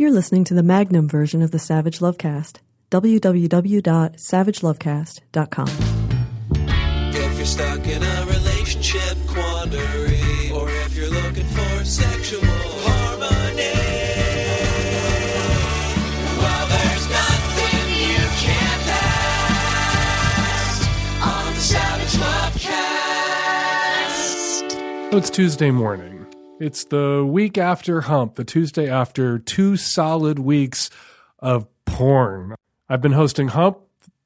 You're listening to the Magnum version of the Savage Lovecast. www.savagelovecast.com. If you're stuck in a relationship quandary, or if you're looking for sexual harmony, well, there's nothing you can't ask on the Savage Lovecast. So it's Tuesday morning. It's the week after Hump, the Tuesday after two solid weeks of porn. I've been hosting Hump,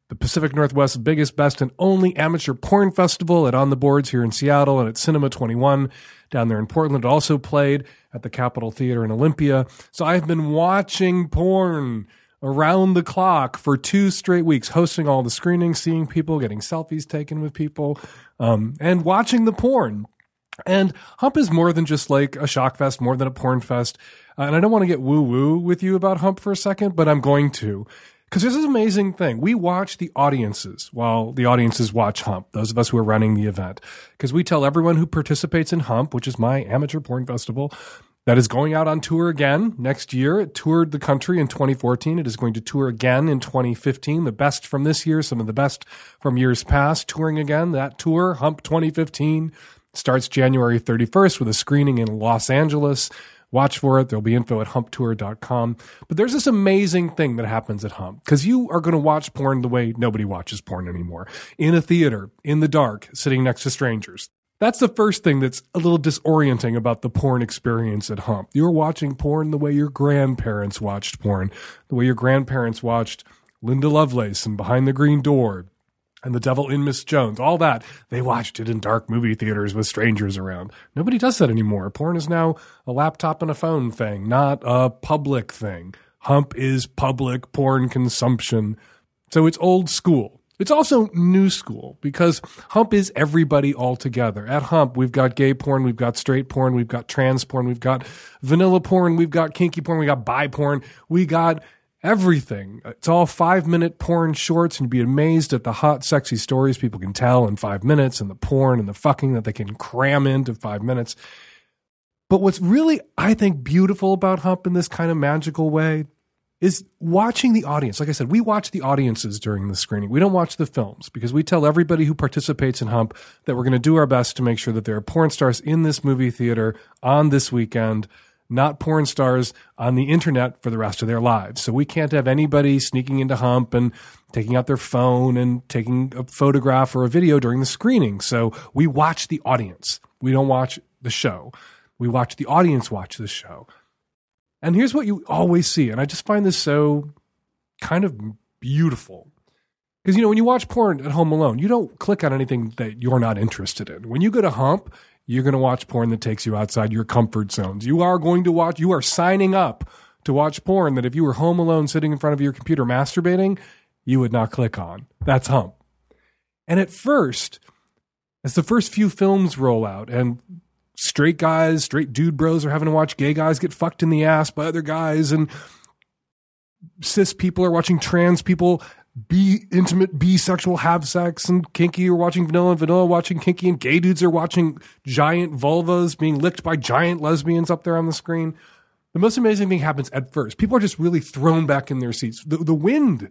the Pacific Northwest's biggest, best, and only amateur porn festival at On the Boards here in Seattle and at Cinema 21 down there in Portland. It also played at the Capitol Theater in Olympia. So I've been watching porn around the clock for two straight weeks, hosting all the screenings, seeing people, getting selfies taken with people, um, and watching the porn. And Hump is more than just like a shock fest, more than a porn fest. Uh, and I don't want to get woo woo with you about Hump for a second, but I'm going to. Because this amazing thing. We watch the audiences while the audiences watch Hump, those of us who are running the event. Because we tell everyone who participates in Hump, which is my amateur porn festival, that is going out on tour again next year. It toured the country in 2014. It is going to tour again in 2015. The best from this year, some of the best from years past, touring again. That tour, Hump 2015 starts January 31st with a screening in Los Angeles. Watch for it. There'll be info at humptour.com. But there's this amazing thing that happens at Hump because you are going to watch porn the way nobody watches porn anymore in a theater, in the dark, sitting next to strangers. That's the first thing that's a little disorienting about the porn experience at Hump. You're watching porn the way your grandparents watched porn, the way your grandparents watched Linda Lovelace and Behind the Green Door, and The Devil in Miss Jones, all that. They watched it in dark movie theaters with strangers around. Nobody does that anymore. Porn is now a laptop and a phone thing, not a public thing. Hump is public porn consumption. So it's old school. It's also new school because Hump is everybody all together. At Hump, we've got gay porn, we've got straight porn, we've got trans porn, we've got vanilla porn, we've got kinky porn, we got bi porn, we got everything. It's all five minute porn shorts, and you'd be amazed at the hot, sexy stories people can tell in five minutes, and the porn and the fucking that they can cram into five minutes. But what's really, I think, beautiful about Hump in this kind of magical way is watching the audience. Like I said, we watch the audiences during the screening. We don't watch the films because we tell everybody who participates in Hump that we're going to do our best to make sure that there are porn stars in this movie theater on this weekend not porn stars on the internet for the rest of their lives. So we can't have anybody sneaking into Hump and taking out their phone and taking a photograph or a video during the screening. So we watch the audience. We don't watch the show. We watch the audience watch the show. And here's what you always see. And I just find this so kind of beautiful. Because, you know, when you watch porn at home alone, you don't click on anything that you're not interested in. When you go to Hump, you're going to watch porn that takes you outside your comfort zones. You are going to watch, you are signing up to watch porn that if you were home alone sitting in front of your computer masturbating, you would not click on. That's hump. And at first, as the first few films roll out and straight guys, straight dude bros are having to watch gay guys get fucked in the ass by other guys and cis people are watching trans people be intimate, be sexual, have sex, and kinky are watching vanilla and vanilla watching kinky, and gay dudes are watching giant vulvas being licked by giant lesbians up there on the screen. The most amazing thing happens at first. People are just really thrown back in their seats. The, the wind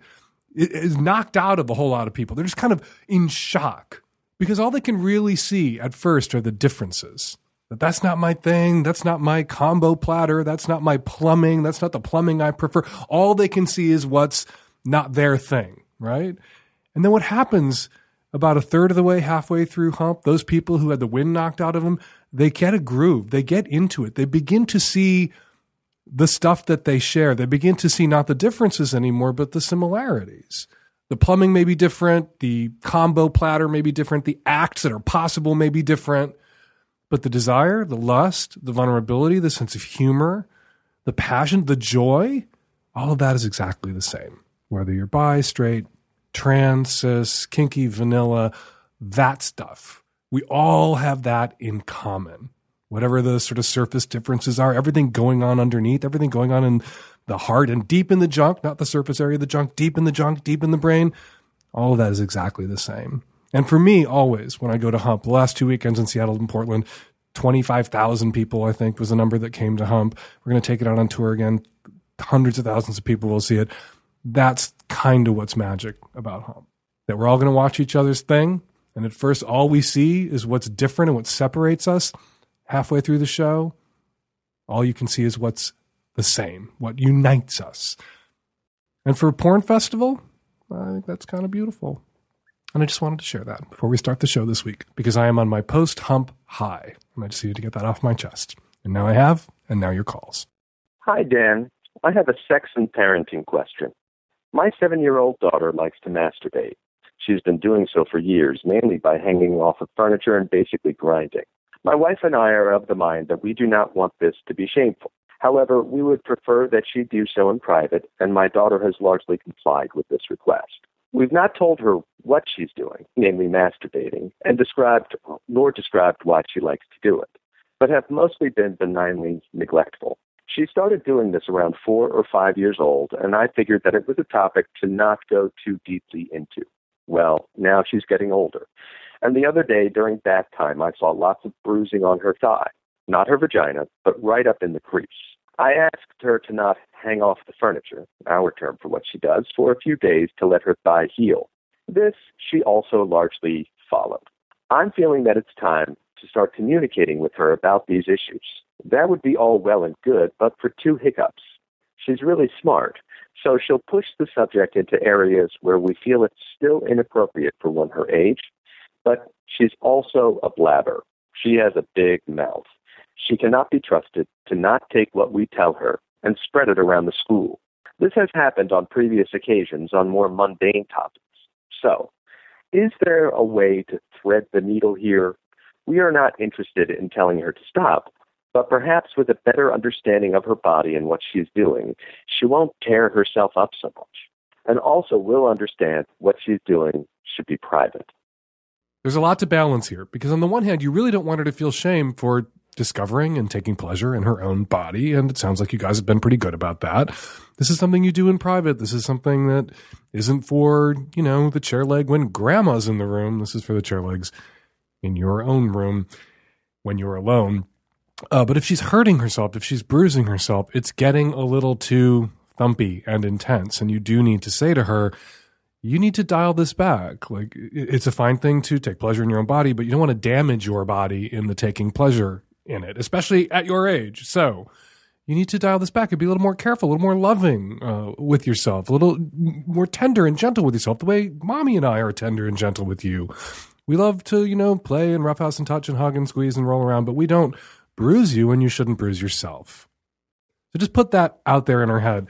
is knocked out of a whole lot of people. They're just kind of in shock because all they can really see at first are the differences. That that's not my thing. That's not my combo platter. That's not my plumbing. That's not the plumbing I prefer. All they can see is what's not their thing, right? And then what happens about a third of the way, halfway through Hump, those people who had the wind knocked out of them, they get a groove. They get into it. They begin to see the stuff that they share. They begin to see not the differences anymore, but the similarities. The plumbing may be different. The combo platter may be different. The acts that are possible may be different. But the desire, the lust, the vulnerability, the sense of humor, the passion, the joy, all of that is exactly the same whether you're bi, straight, trans, cis, kinky, vanilla, that stuff. We all have that in common. Whatever the sort of surface differences are, everything going on underneath, everything going on in the heart and deep in the junk, not the surface area of the junk, deep in the junk, deep in the brain, all of that is exactly the same. And for me, always, when I go to Hump, the last two weekends in Seattle and Portland, 25,000 people, I think, was the number that came to Hump. We're going to take it out on tour again hundreds of thousands of people will see it. That's kind of what's magic about Hump. That we're all going to watch each other's thing. And at first, all we see is what's different and what separates us. Halfway through the show, all you can see is what's the same, what unites us. And for a porn festival, I think that's kind of beautiful. And I just wanted to share that before we start the show this week because I am on my post hump high. And I just needed to get that off my chest. And now I have, and now your calls. Hi, Dan. I have a sex and parenting question. My seven year old daughter likes to masturbate. She's been doing so for years, mainly by hanging off of furniture and basically grinding. My wife and I are of the mind that we do not want this to be shameful. However, we would prefer that she do so in private, and my daughter has largely complied with this request. We've not told her what she's doing, namely masturbating, and described nor described why she likes to do it, but have mostly been benignly neglectful. She started doing this around four or five years old, and I figured that it was a topic to not go too deeply into. Well, now she's getting older. And the other day during bath time, I saw lots of bruising on her thigh. Not her vagina, but right up in the crease. I asked her to not hang off the furniture, our term for what she does, for a few days to let her thigh heal. This she also largely followed. I'm feeling that it's time to start communicating with her about these issues. That would be all well and good, but for two hiccups. She's really smart, so she'll push the subject into areas where we feel it's still inappropriate for one her age, but she's also a blabber. She has a big mouth. She cannot be trusted to not take what we tell her and spread it around the school. This has happened on previous occasions on more mundane topics. So, is there a way to thread the needle here? We are not interested in telling her to stop, but perhaps with a better understanding of her body and what she's doing, she won't tear herself up so much. And also will understand what she's doing should be private. There's a lot to balance here because, on the one hand, you really don't want her to feel shame for discovering and taking pleasure in her own body. And it sounds like you guys have been pretty good about that. This is something you do in private. This is something that isn't for, you know, the chair leg when grandma's in the room. This is for the chair legs in your own room when you're alone. Uh, but if she's hurting herself, if she's bruising herself, it's getting a little too thumpy and intense. And you do need to say to her, you need to dial this back. Like, it's a fine thing to take pleasure in your own body, but you don't want to damage your body in the taking pleasure in it, especially at your age. So you need to dial this back and be a little more careful, a little more loving uh, with yourself, a little more tender and gentle with yourself, the way mommy and I are tender and gentle with you. We love to, you know, play and roughhouse and touch and hug and squeeze and roll around, but we don't bruise you when you shouldn't bruise yourself. So just put that out there in her head.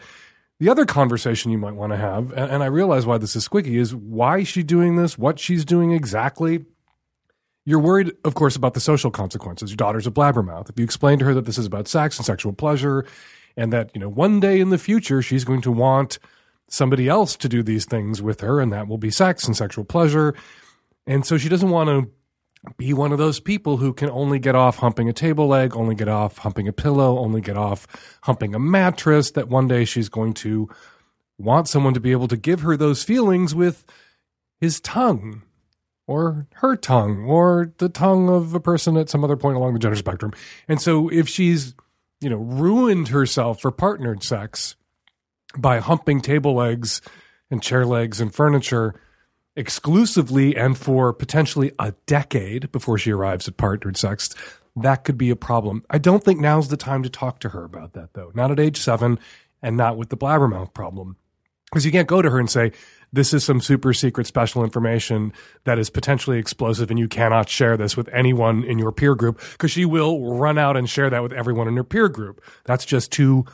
The other conversation you might want to have, and, I realize why this is squeaky, is why she's doing this, what she's doing exactly. You're worried, of course, about the social consequences. Your daughter's a blabbermouth. If you explain to her that this is about sex and sexual pleasure, and that, you know, one day in the future she's going to want somebody else to do these things with her, and that will be sex and sexual pleasure. And so she doesn't want to be one of those people who can only get off humping a table leg, only get off humping a pillow, only get off humping a mattress, that one day she's going to want someone to be able to give her those feelings with his tongue or her tongue or the tongue of a person at some other point along the gender spectrum. And so if she's, you know, ruined herself for partnered sex by humping table legs and chair legs and furniture exclusively and for potentially a decade before she arrives at partnered sex, that could be a problem. I don't think now's the time to talk to her about that though. Not at age seven and not with the blabbermouth problem. Because you can't go to her and say, this is some super secret special information that is potentially explosive and you cannot share this with anyone in your peer group because she will run out and share that with everyone in her peer group. That's just too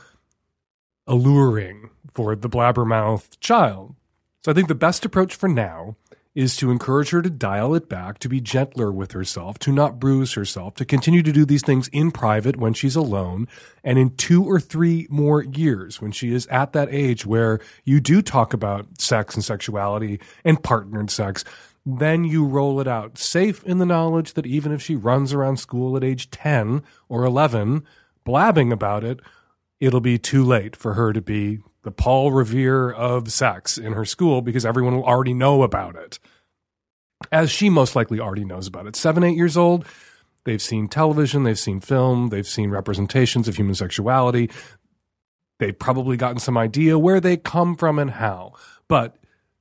alluring for the blabbermouth child. So I think the best approach for now is to encourage her to dial it back, to be gentler with herself, to not bruise herself, to continue to do these things in private when she's alone. And in two or three more years, when she is at that age where you do talk about sex and sexuality and partnered sex, then you roll it out safe in the knowledge that even if she runs around school at age 10 or 11 blabbing about it, it'll be too late for her to be the Paul Revere of sex in her school because everyone will already know about it. As she most likely already knows about it. Seven, eight years old, they've seen television, they've seen film, they've seen representations of human sexuality. They've probably gotten some idea where they come from and how. But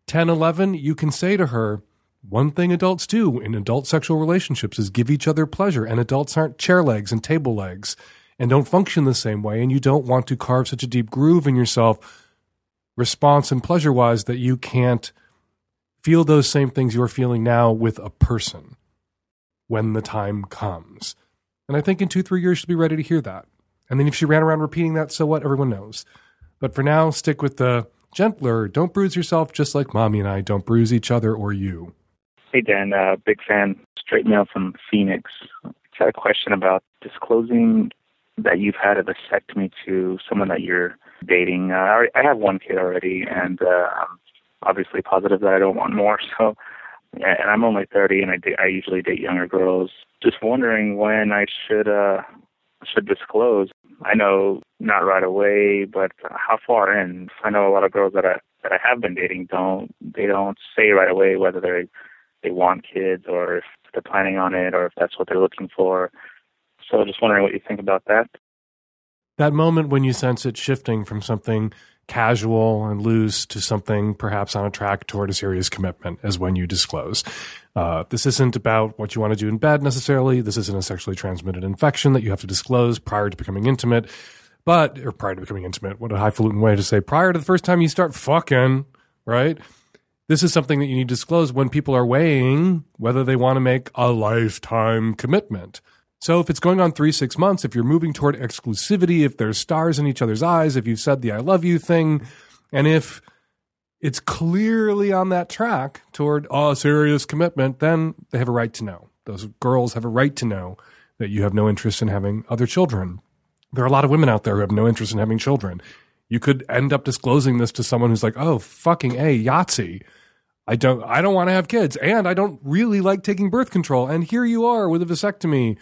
10, 11, you can say to her, one thing adults do in adult sexual relationships is give each other pleasure, and adults aren't chair legs and table legs and don't function the same way, and you don't want to carve such a deep groove in yourself, response and pleasure wise, that you can't feel those same things you're feeling now with a person when the time comes. And I think in two, three years, she'll be ready to hear that. And then if she ran around repeating that, so what? Everyone knows. But for now, stick with the gentler, don't bruise yourself just like mommy and I don't bruise each other or you. Hey, Dan, uh, big fan, straight male from Phoenix. I had a question about disclosing that you've had a vasectomy to someone that you're dating. Uh, I I have one kid already, and uh, I'm obviously positive that I don't want more. So, and I'm only 30, and I, I usually date younger girls. Just wondering when I should uh, should disclose. I know not right away, but how far in? I know a lot of girls that I that I have been dating don't they don't say right away whether they they want kids or if they're planning on it or if that's what they're looking for. So just wondering what you think about that. That moment when you sense it shifting from something casual and loose to something perhaps on a track toward a serious commitment is when you disclose. Uh, this isn't about what you want to do in bed necessarily. This isn't a sexually transmitted infection that you have to disclose prior to becoming intimate, but, or prior to becoming intimate. What a highfalutin way to say prior to the first time you start fucking, right? This is something that you need to disclose when people are weighing whether they want to make a lifetime commitment. So if it's going on three, six months, if you're moving toward exclusivity, if there's stars in each other's eyes, if you've said the I love you thing, and if it's clearly on that track toward a serious commitment, then they have a right to know. Those girls have a right to know that you have no interest in having other children. There are a lot of women out there who have no interest in having children. You could end up disclosing this to someone who's like, "Oh, fucking a Yahtzee." I don't I don't want to have kids and I don't really like taking birth control and here you are with a vasectomy.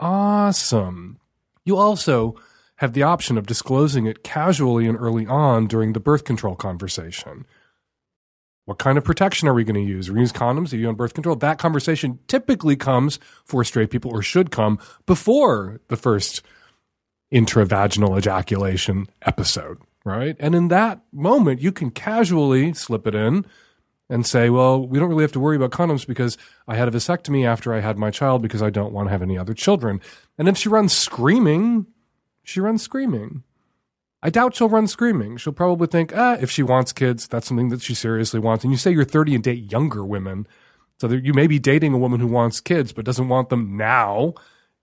Awesome. You also have the option of disclosing it casually and early on during the birth control conversation. What kind of protection are we going to use? Are we use condoms? Are you on birth control? That conversation typically comes for straight people or should come before the first intravaginal ejaculation episode, right? And in that moment, you can casually slip it in and say, well, we don't really have to worry about condoms because I had a vasectomy after I had my child because I don't want to have any other children. And if she runs screaming, she runs screaming. I doubt she'll run screaming. She'll probably think, ah, if she wants kids, that's something that she seriously wants. And you say you're 30 and date younger women. So that you may be dating a woman who wants kids but doesn't want them now,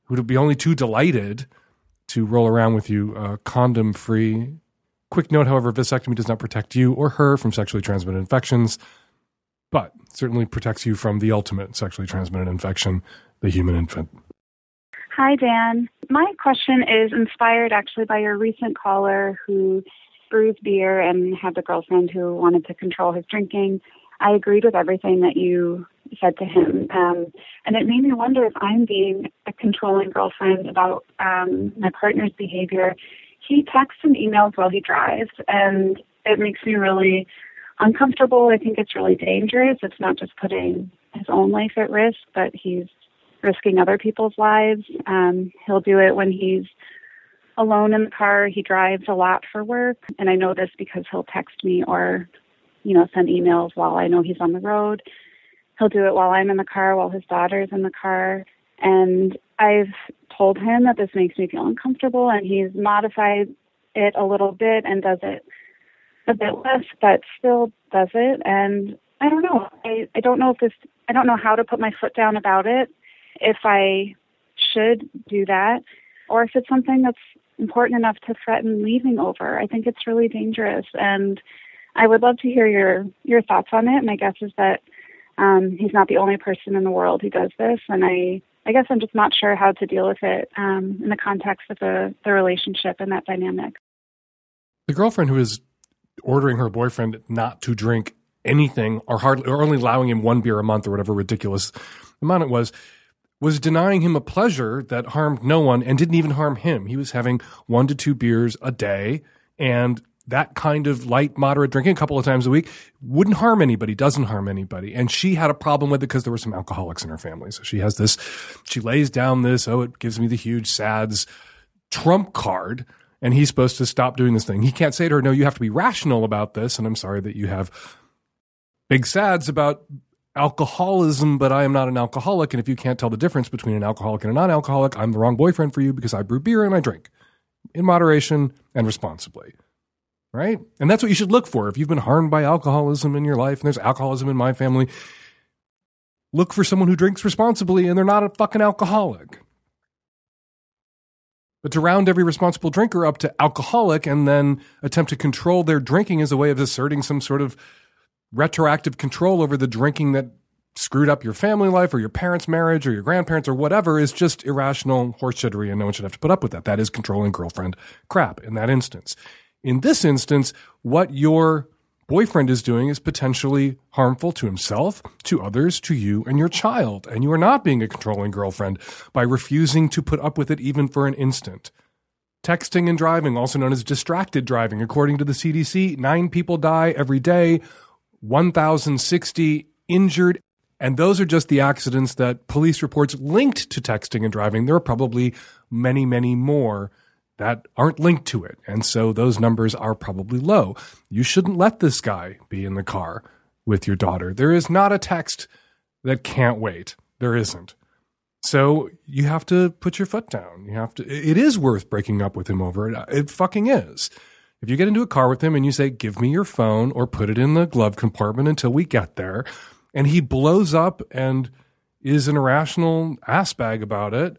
who'd be only too delighted to roll around with you uh, condom free. Quick note, however, vasectomy does not protect you or her from sexually transmitted infections, but certainly protects you from the ultimate sexually transmitted infection, the human infant. Hi, Dan. My question is inspired actually by your recent caller who brews beer and had a girlfriend who wanted to control his drinking. I agreed with everything that you said to him. Um, and it made me wonder if I'm being a controlling girlfriend about um, my partner's behavior. He texts and emails while he drives, and it makes me really uncomfortable. I think it's really dangerous. It's not just putting his own life at risk, but he's risking other people's lives. Um, he'll do it when he's alone in the car. He drives a lot for work, and I know this because he'll text me or, you know, send emails while I know he's on the road. He'll do it while I'm in the car, while his daughter's in the car. And I've told him that this makes me feel uncomfortable, and he's modified it a little bit and does it a bit less, but still does it. And I don't know. I, I don't know if this, I don't know how to put my foot down about it if I should do that or if it's something that's important enough to threaten leaving over. I think it's really dangerous and I would love to hear your your thoughts on it. My guess is that um, he's not the only person in the world who does this, and I I guess I'm just not sure how to deal with it um, in the context of the the relationship and that dynamic. The girlfriend who is ordering her boyfriend not to drink anything or hardly or only allowing him one beer a month or whatever ridiculous amount it was was denying him a pleasure that harmed no one and didn't even harm him. He was having one to two beers a day and that kind of light, moderate drinking a couple of times a week wouldn't harm anybody, doesn't harm anybody. And she had a problem with it because there were some alcoholics in her family. So she has this, she lays down this, oh, it gives me the huge SADS trump card. And he's supposed to stop doing this thing. He can't say to her, "No, you have to be rational about this." And I'm sorry that you have big sads about alcoholism, but I am not an alcoholic. And if you can't tell the difference between an alcoholic and a non-alcoholic, I'm the wrong boyfriend for you because I brew beer and I drink in moderation and responsibly. Right? And that's what you should look for. If you've been harmed by alcoholism in your life, and there's alcoholism in my family, look for someone who drinks responsibly and they're not a fucking alcoholic. But to round every responsible drinker up to alcoholic and then attempt to control their drinking as a way of asserting some sort of retroactive control over the drinking that screwed up your family life or your parents' marriage or your grandparents or whatever is just irrational horseshittery and no one should have to put up with that. That is controlling girlfriend crap in that instance. In this instance, what your boyfriend is doing is potentially harmful to himself, to others, to you, and your child. And you are not being a controlling girlfriend by refusing to put up with it even for an instant. Texting and driving, also known as distracted driving, according to the CDC, nine people die every day, 1,060 injured. And those are just the accidents that police reports linked to texting and driving. There are probably many, many more that aren't linked to it. And so those numbers are probably low. You shouldn't let this guy be in the car with your daughter. There is not a text that can't wait. There isn't. So you have to put your foot down. You have to, it is worth breaking up with him over it. It fucking is. If you get into a car with him and you say, give me your phone or put it in the glove compartment until we get there, and he blows up and is an irrational ass bag about it,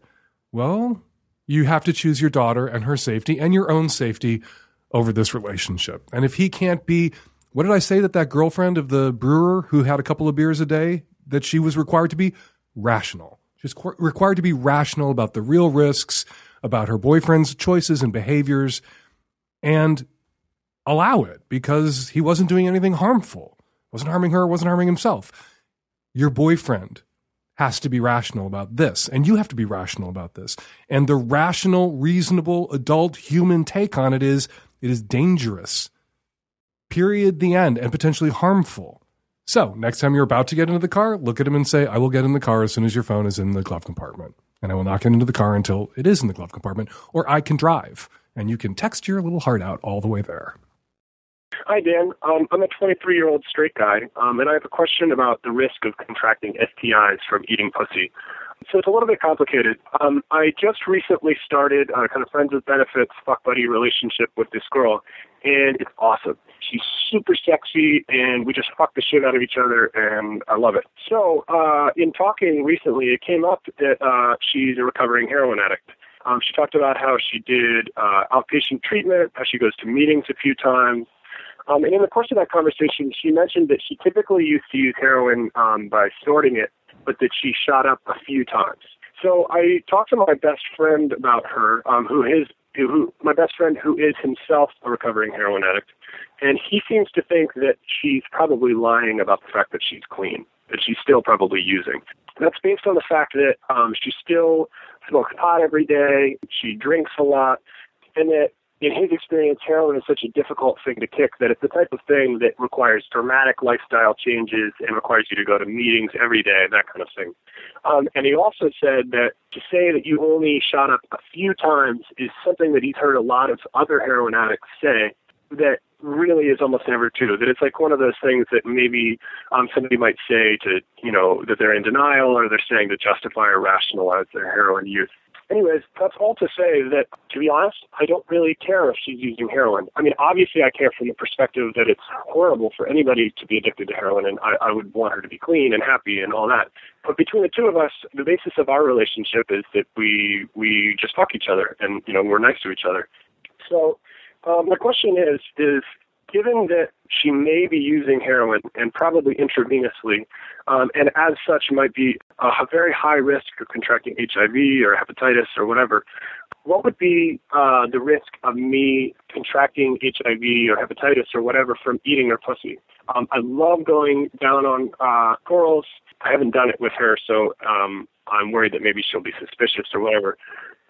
well, you have to choose your daughter and her safety and your own safety over this relationship. And if he can't be, what did I say that that girlfriend of the brewer who had a couple of beers a day, that she was required to be rational. She's qu- required to be rational about the real risks, about her boyfriend's choices and behaviors, and allow it because he wasn't doing anything harmful, wasn't harming her, wasn't harming himself. Your boyfriend has to be rational about this, and you have to be rational about this. And the rational, reasonable, adult human take on it is it is dangerous. Period. The end, and potentially harmful. So, next time you're about to get into the car, look at him and say, I will get in the car as soon as your phone is in the glove compartment. And I will not get into the car until it is in the glove compartment, or I can drive. And you can text your little heart out all the way there. Hi, Dan. Um, I'm a 23 year old straight guy, um, and I have a question about the risk of contracting STIs from eating pussy. So it's a little bit complicated. Um, I just recently started a kind of friends with benefits fuck buddy relationship with this girl, and it's awesome. She's super sexy, and we just fuck the shit out of each other, and I love it. So uh, in talking recently, it came up that uh, she's a recovering heroin addict. Um, she talked about how she did uh, outpatient treatment, how she goes to meetings a few times, um, and in the course of that conversation, she mentioned that she typically used to use heroin um, by snorting it, but that she shot up a few times. So I talked to my best friend about her, um, who is who my best friend who is himself a recovering heroin addict, and he seems to think that she's probably lying about the fact that she's clean, that she's still probably using. That's based on the fact that um, she still smokes pot every day, she drinks a lot, and that in his experience, heroin is such a difficult thing to kick that it's the type of thing that requires dramatic lifestyle changes and requires you to go to meetings every day, that kind of thing. Um, and he also said that to say that you only shot up a few times is something that he's heard a lot of other heroin addicts say that really is almost never true. That it's like one of those things that maybe um, somebody might say to, you know, that they're in denial or they're saying to justify or rationalize their heroin use anyways, that's all to say that, to be honest, I don't really care if she's using heroin. I mean, obviously, I care from the perspective that it's horrible for anybody to be addicted to heroin, and I, I would want her to be clean and happy and all that. But between the two of us, the basis of our relationship is that we we just fuck each other, and you know, we're nice to each other. So, um, the question is, is given that she may be using heroin and probably intravenously, um, and as such might be a very high risk of contracting HIV or hepatitis or whatever, what would be uh, the risk of me contracting HIV or hepatitis or whatever from eating her pussy? Um, I love going down on uh, girls. I haven't done it with her, so um, I'm worried that maybe she'll be suspicious or whatever.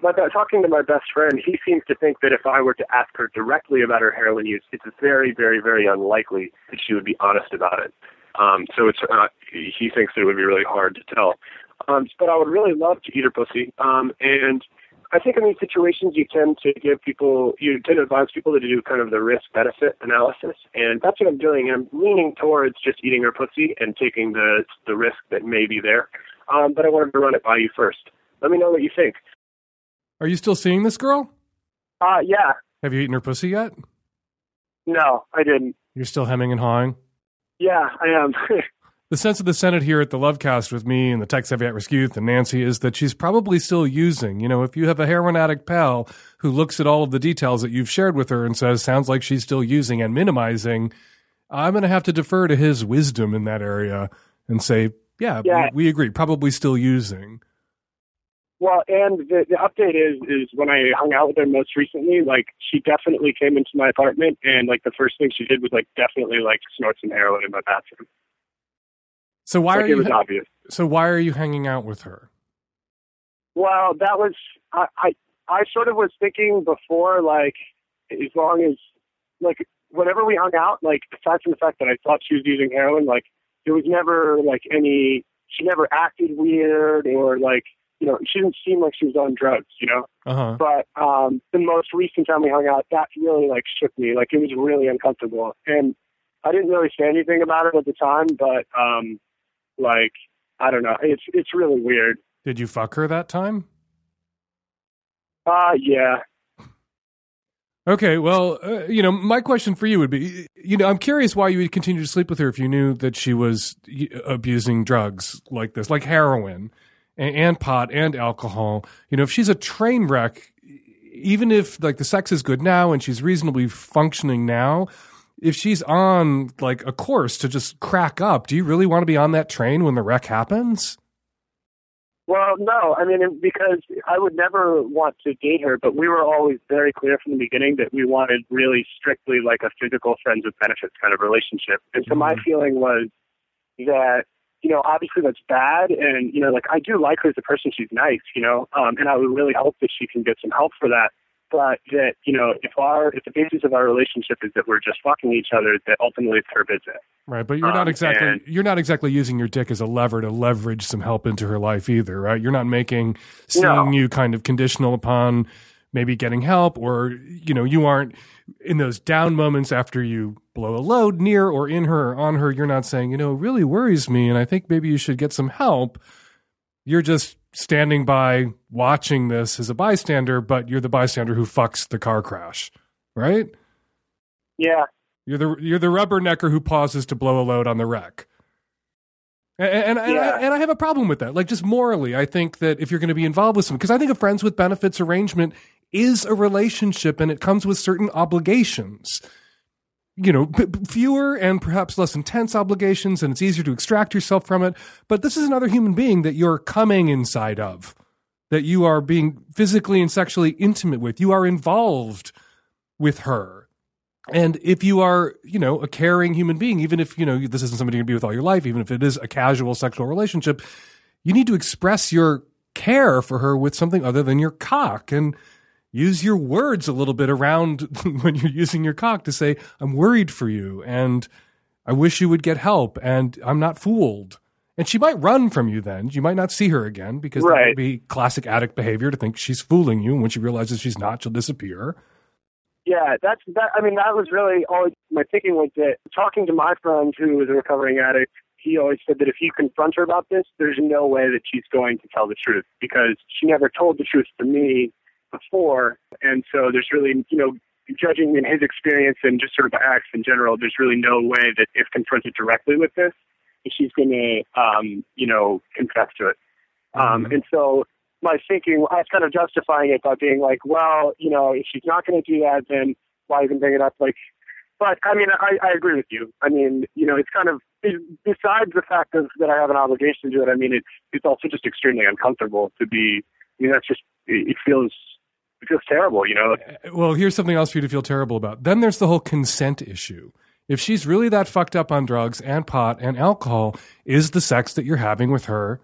But uh, talking to my best friend, he seems to think that if I were to ask her directly about her heroin use, it's very, very, very unlikely that she would be honest about it. Um, so it's uh, he thinks it would be really hard to tell. Um, but I would really love to eat her pussy. Um, and I think in these situations you tend to give people, you tend to advise people to do kind of the risk benefit analysis, and that's what I'm doing. And I'm leaning towards just eating her pussy and taking the the risk that may be there. Um, but I wanted to run it by you first. Let me know what you think. Are you still seeing this girl? Uh, yeah. Have you eaten her pussy yet? No, I didn't. You're still hemming and hawing? Yeah, I am. The sense of the Senate here at the Lovecast with me and the Tex Heavy at Risk Youth and Nancy is that she's probably still using. You know, if you have a heroin addict pal who looks at all of the details that you've shared with her and says, sounds like she's still using and minimizing, I'm going to have to defer to his wisdom in that area and say, yeah, Yeah. We, we agree, probably still using. Well, and the, the update is is when I hung out with her most recently, like she definitely came into my apartment, and like the first thing she did was like definitely like snort some heroin in my bathroom. So why like are it you? was obvious. So why are you hanging out with her? Well, that was I, I I sort of was thinking before, like as long as like whenever we hung out, like aside from the fact that I thought she was using heroin, like there was never like any she never acted weird or like you know she didn't seem like she was on drugs, you know. Uh huh. But um the most recent time we hung out, that really like shook me. Like it was really uncomfortable, and I didn't really say anything about it at the time, but um like I don't know, it's it's really weird. Did you fuck her that time? Uh yeah. Okay, well, uh, you know, my question for you would be, you know, I'm curious why you would continue to sleep with her if you knew that she was abusing drugs like this, like heroin and, and pot and alcohol. You know, if she's a train wreck, even if like the sex is good now and she's reasonably functioning now, if she's on like a course to just crack up, do you really want to be on that train when the wreck happens? Well, no, I mean because I would never want to date her, but we were always very clear from the beginning that we wanted really strictly like a physical friends with benefits kind of relationship. And so my Mhm. feeling was that you know obviously that's bad, and you know like I do like her as a person. She's nice, you know, um, and I would really hope that she can get some help for that. But that you know if our if the basis of our relationship is that we're just fucking each other, that ultimately it's her business. Right, but you're not Um, exactly and- you're not exactly using your dick as a lever to leverage some help into her life either, right? You're not making seeing No. you kind of conditional upon maybe getting help or you know, you aren't in those down moments after you blow a load near or in her or on her, you're not saying, you know, it really worries me and I think maybe you should get some help. You're just standing by watching this as a bystander, but you're the bystander who fucks the car crash, right? Yeah, You're the you're the rubbernecker who pauses to blow a load on the wreck. And and, and, Yeah. I, and I have a problem with that. Like just morally, I think that if you're going to be involved with someone, because I think a friends with benefits arrangement is a relationship and it comes with certain obligations. You know, p- fewer and perhaps less intense obligations, and it's easier to extract yourself from it. But this is another human being that you're coming inside of, that you are being physically and sexually intimate with. You are involved with her. And if you are, you know, a caring human being, even if, you know, this isn't somebody you're going to be with all your life, even if it is a casual sexual relationship, you need to express your care for her with something other than your cock and use your words a little bit around when you're using your cock to say, I'm worried for you and I wish you would get help and I'm not fooled. And she might run from you then. You might not see her again because that would be classic addict behavior to think she's fooling you. And when she realizes she's not, she'll disappear. Yeah, that's that. I mean, that was really all my thinking was that talking to my friend who was a recovering addict, he always said that if you confront her about this, there's no way that she's going to tell the truth because she never told the truth to me before, and so there's really, you know, judging in his experience and just sort of acts in general, there's really no way that if confronted directly with this, she's going to, um, you know, confess to it. Um, Mhm. and so my thinking, I was kind of justifying it by being like, well, you know, if she's not going to do that, then why even bring it up? Like, but I mean, I, I agree with you. I mean, you know, it's kind of besides the fact of, that I have an obligation to do it. I mean, it's it's also just extremely uncomfortable to be. I mean, that's just it, it feels it feels terrible. You know, uh, well, here's something else for you to feel terrible about. Then there's the whole consent issue. If she's really that fucked up on drugs and pot and alcohol, is the sex that you're having with her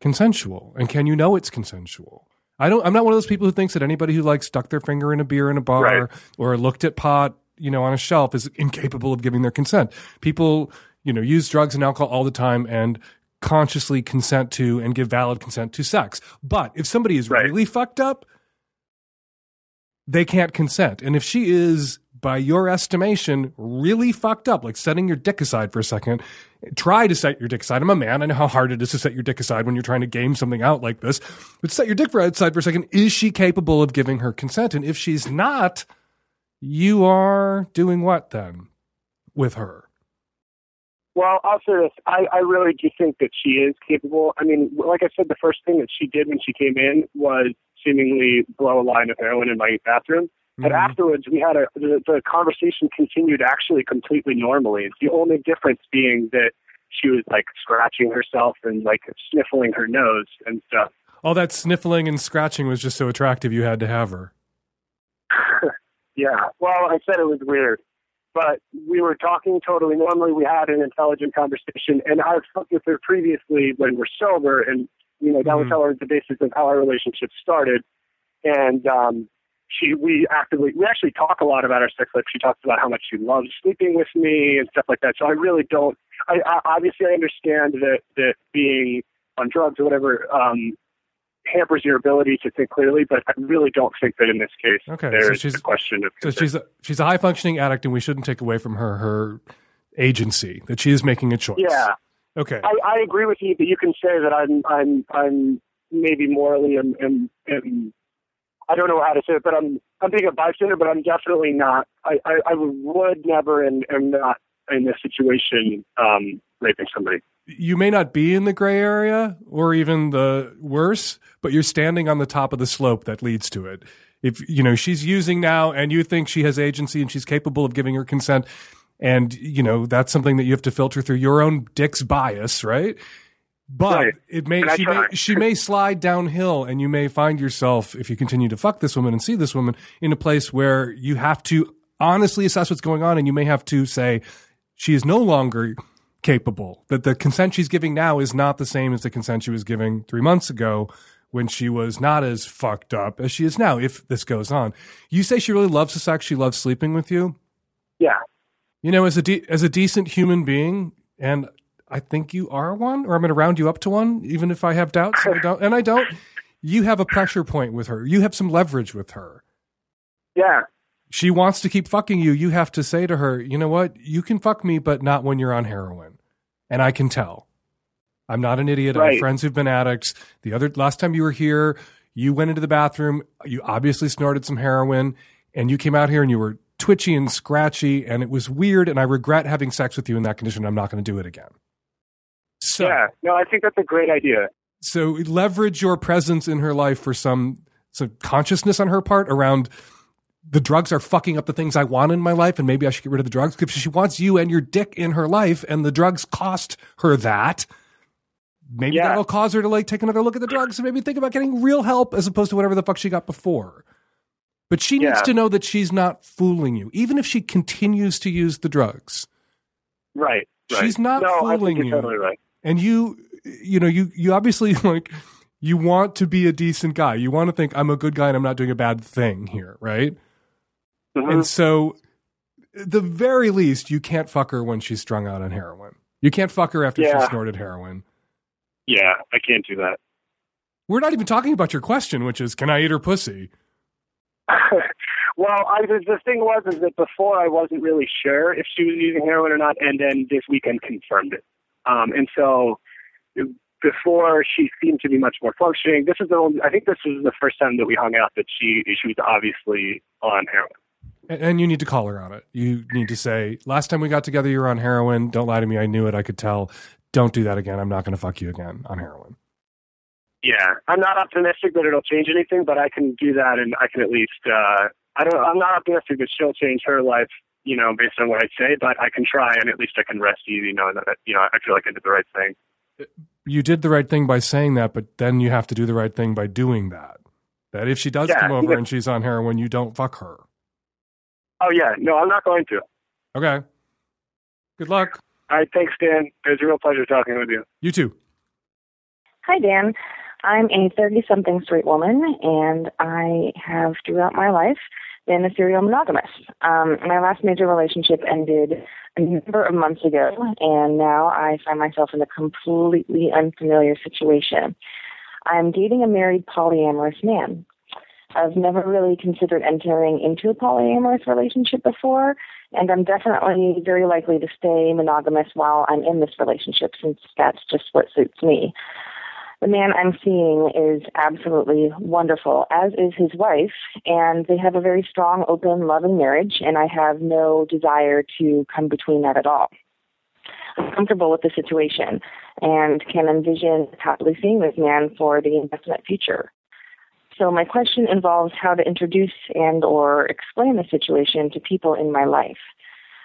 consensual? And can you know it's consensual? I don't. I'm not one of those people who thinks that anybody who like stuck their finger in a beer in a bar Right. or looked at pot, you know, on a shelf is incapable of giving their consent. People, you know, use drugs and alcohol all the time and consciously consent to and give valid consent to sex. But if somebody is Right. really fucked up, they can't consent. And if she is, by your estimation, really fucked up, like setting your dick aside for a second, try to set your dick aside. I'm a man. I know how hard it is to set your dick aside when you're trying to game something out like this. But set your dick aside for a second. Is she capable of giving her consent? And if she's not, you are doing what then with her? Well, I'll say this. I, I really do think that she is capable. I mean, like I said, the first thing that she did when she came in was seemingly blow a line of heroin in my bathroom. Mm-hmm. But afterwards, we had a the, the conversation continued actually completely normally. The only difference being that she was like scratching herself and like sniffling her nose and stuff. All that sniffling and scratching was just so attractive you had to have her. Yeah. Well, I said it was weird, but we were talking totally normally. We had an intelligent conversation, and I've fucked with her previously when we're sober, and you know that was Mhm. how our, the basis of how our relationship started. And um, she, we actively, we actually talk a lot about our sex life. She talks about how much she loves sleeping with me and stuff like that. So I really don't. I, I obviously I understand that that being on drugs or whatever um, hampers your ability to think clearly, but I really don't think that in this case Okay, so there's she's- a question of So she's a, she's a high functioning addict, and we shouldn't take away from her her agency that she is making a choice. yeah. Okay. I, I agree with you, but you can say that I'm I'm I'm maybe morally and and, and I don't know how to say it, but I'm I'm being a bystander, but I'm definitely not. I I, I would never and am not in this situation um, raping somebody. you may not be in the gray area or even the worse, but you're standing on the top of the slope that leads to it. If you know she's using now and you think she has agency and she's capable of giving her consent, and you know that's something that you have to filter through your own dick's bias, right? But Right. it may she may she may slide downhill, and you may find yourself if you continue to fuck this woman and see this woman in a place where you have to honestly assess what's going on, and you may have to say she is no longer capable. That the consent she's giving now is not the same as the consent she was giving three months ago when she was not as fucked up as she is now, if this goes on. You say she really loves the sex, she loves sleeping with you. Yeah. You know, as a de- as a decent human being, and I think you are one, or I'm going to round you up to one, even if I have doubts, and I don't. And I don't. You have a pressure point with her. You have some leverage with her. Yeah. She wants to keep fucking you. You have to say to her, you know what? You can fuck me, but not when you're on heroin. And I can tell. I'm not an idiot. I have friends who've been addicts. The other last time you were here, you went into the bathroom. You obviously snorted some heroin, and you came out here and you were twitchy and scratchy, and it was weird. And I regret having sex with you in that condition. I'm not going to do it again. So, Yeah. No, I think that's a great idea. so leverage your presence in her life for some some consciousness on her part around the drugs are fucking up the things I want in my life, and maybe I should get rid of the drugs because she wants you and your dick in her life, and the drugs cost her that. Maybe Yeah. that'll cause her to like take another look at the drugs and maybe think about getting real help as opposed to whatever the fuck she got before. But she needs to know that she's not fooling you, even if she continues to use the drugs. Right. right. She's not no, fooling you. totally right. and you you know you you obviously like you want to be a decent guy you want to think i'm a good guy and i'm not doing a bad thing here right Mhm. and so the very least you can't fuck her when she's strung out on heroin you can't fuck her after Yeah. she snorted heroin yeah, I can't do that. we're not even talking about your question which is can i eat her pussy well, I the, the thing was is that before I wasn't really sure if she was using heroin or not, and then this weekend confirmed it. Um, and so before she seemed to be much more functioning. This is the only, I think this was the first time that we hung out that she she was obviously on heroin. and, and you need to call her on it. You need to say last time we got together you were on heroin. Don't lie to me. I knew it. I could tell. Don't do that again. I'm not going to fuck you again on heroin Yeah, I'm not optimistic that it'll change anything, but I can do that, and I can at least. Uh, I don't. I'm not optimistic that she'll change her life, you know, based on what I say, but I can try, and at least I can rest easy, knowing that you know I feel like I did the right thing. you did the right thing by saying that, but then you have to do the right thing by doing that. That if she does Yeah, come over yeah. and she's on heroin, you don't fuck her. Oh yeah, no, I'm not going to. Okay. Good luck. All right, thanks, Dan. It was a real pleasure talking with you. You too. Hi, Dan. I'm a 30 something straight woman, and I have throughout my life been a serial monogamous. Um, my last major relationship ended a number of months ago, and now I find myself in a completely unfamiliar situation. I'm dating a married polyamorous man. I've never really considered entering into a polyamorous relationship before, and I'm definitely very likely to stay monogamous while I'm in this relationship since that's just what suits me. The man I'm seeing is absolutely wonderful, as is his wife, and they have a very strong, open, loving marriage, and I have no desire to come between that at all. I'm comfortable with the situation and can envision happily seeing this man for the indefinite future. So my question involves how to introduce and or explain the situation to people in my life.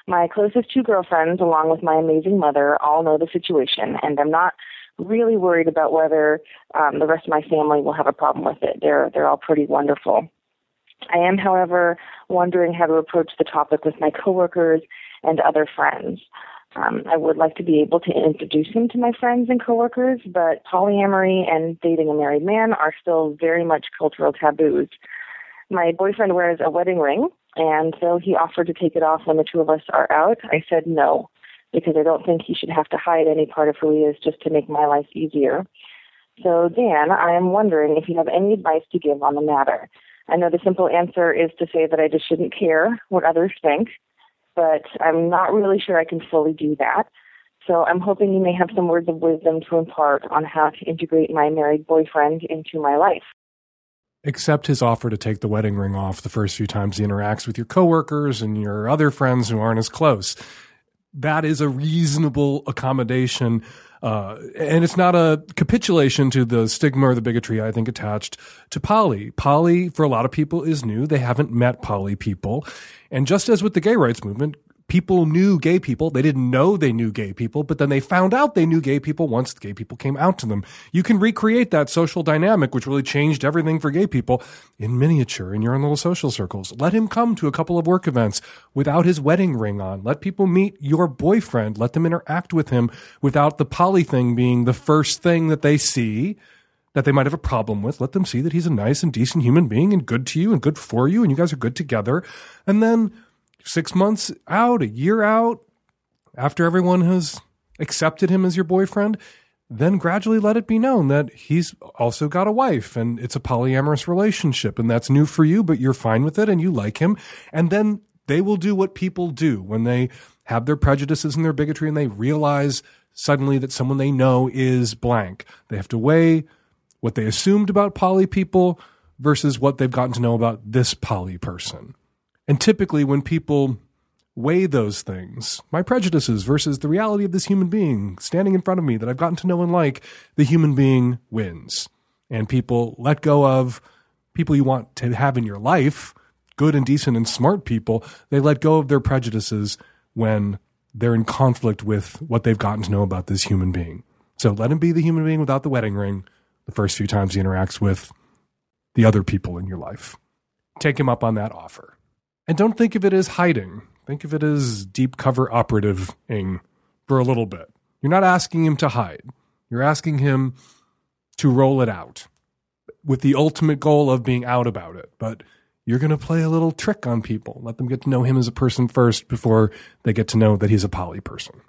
My closest two girlfriends, along with my amazing mother, all know the situation, and I'm not really worried about whether um, the rest of my family will have a problem with it. They're they're all pretty wonderful. I am, however, wondering how to approach the topic with my coworkers and other friends. Um, I would like to be able to introduce him to my friends and coworkers, but polyamory and dating a married man are still very much cultural taboos. My boyfriend wears a wedding ring, and though he offered to take it off when the two of us are out, I said no, because I don't think he should have to hide any part of who he is just to make my life easier. So, Dan, I am wondering if you have any advice to give on the matter. I know the simple answer is to say that I just shouldn't care what others think, but I'm not really sure I can fully do that. So I'm hoping you may have some words of wisdom to impart on how to integrate my married boyfriend into my life. Accept his offer to take the wedding ring off the first few times he interacts with your coworkers and your other friends who aren't as close. That is a reasonable accommodation. Uh, and it's not a capitulation to the stigma or the bigotry, I think, attached to poly. Poly, for a lot of people, is new. They haven't met poly people. And just as with the gay rights movement, people knew gay people. They didn't know they knew gay people, but then they found out they knew gay people once gay people came out to them. You can recreate that social dynamic, which really changed everything for gay people in miniature in your own little social circles. Let him come to a couple of work events without his wedding ring on. Let people meet your boyfriend. Let them interact with him without the poly thing being the first thing that they see that they might have a problem with. Let them see that he's a nice and decent human being and good to you and good for you and you guys are good together. And then six months out, a year out, after everyone has accepted him as your boyfriend, then gradually let it be known that he's also got a wife and it's a polyamorous relationship and that's new for you, but you're fine with it and you like him. And then they will do what people do when they have their prejudices and their bigotry and they realize suddenly that someone they know is blank. They have to weigh what they assumed about poly people versus what they've gotten to know about this poly person. And typically, when people weigh those things, my prejudices versus the reality of this human being standing in front of me that I've gotten to know and like, the human being wins. And people let go of people you want to have in your life, good and decent and smart people. They let go of their prejudices when they're in conflict with what they've gotten to know about this human being. So let him be the human being without the wedding ring the first few times he interacts with the other people in your life. Take him up on that offer. And don't think of it as hiding. Think of it as deep cover operativing for a little bit. You're not asking him to hide. You're asking him to roll it out with the ultimate goal of being out about it. But you're going to play a little trick on people. Let them get to know him as a person first before they get to know that he's a poly person.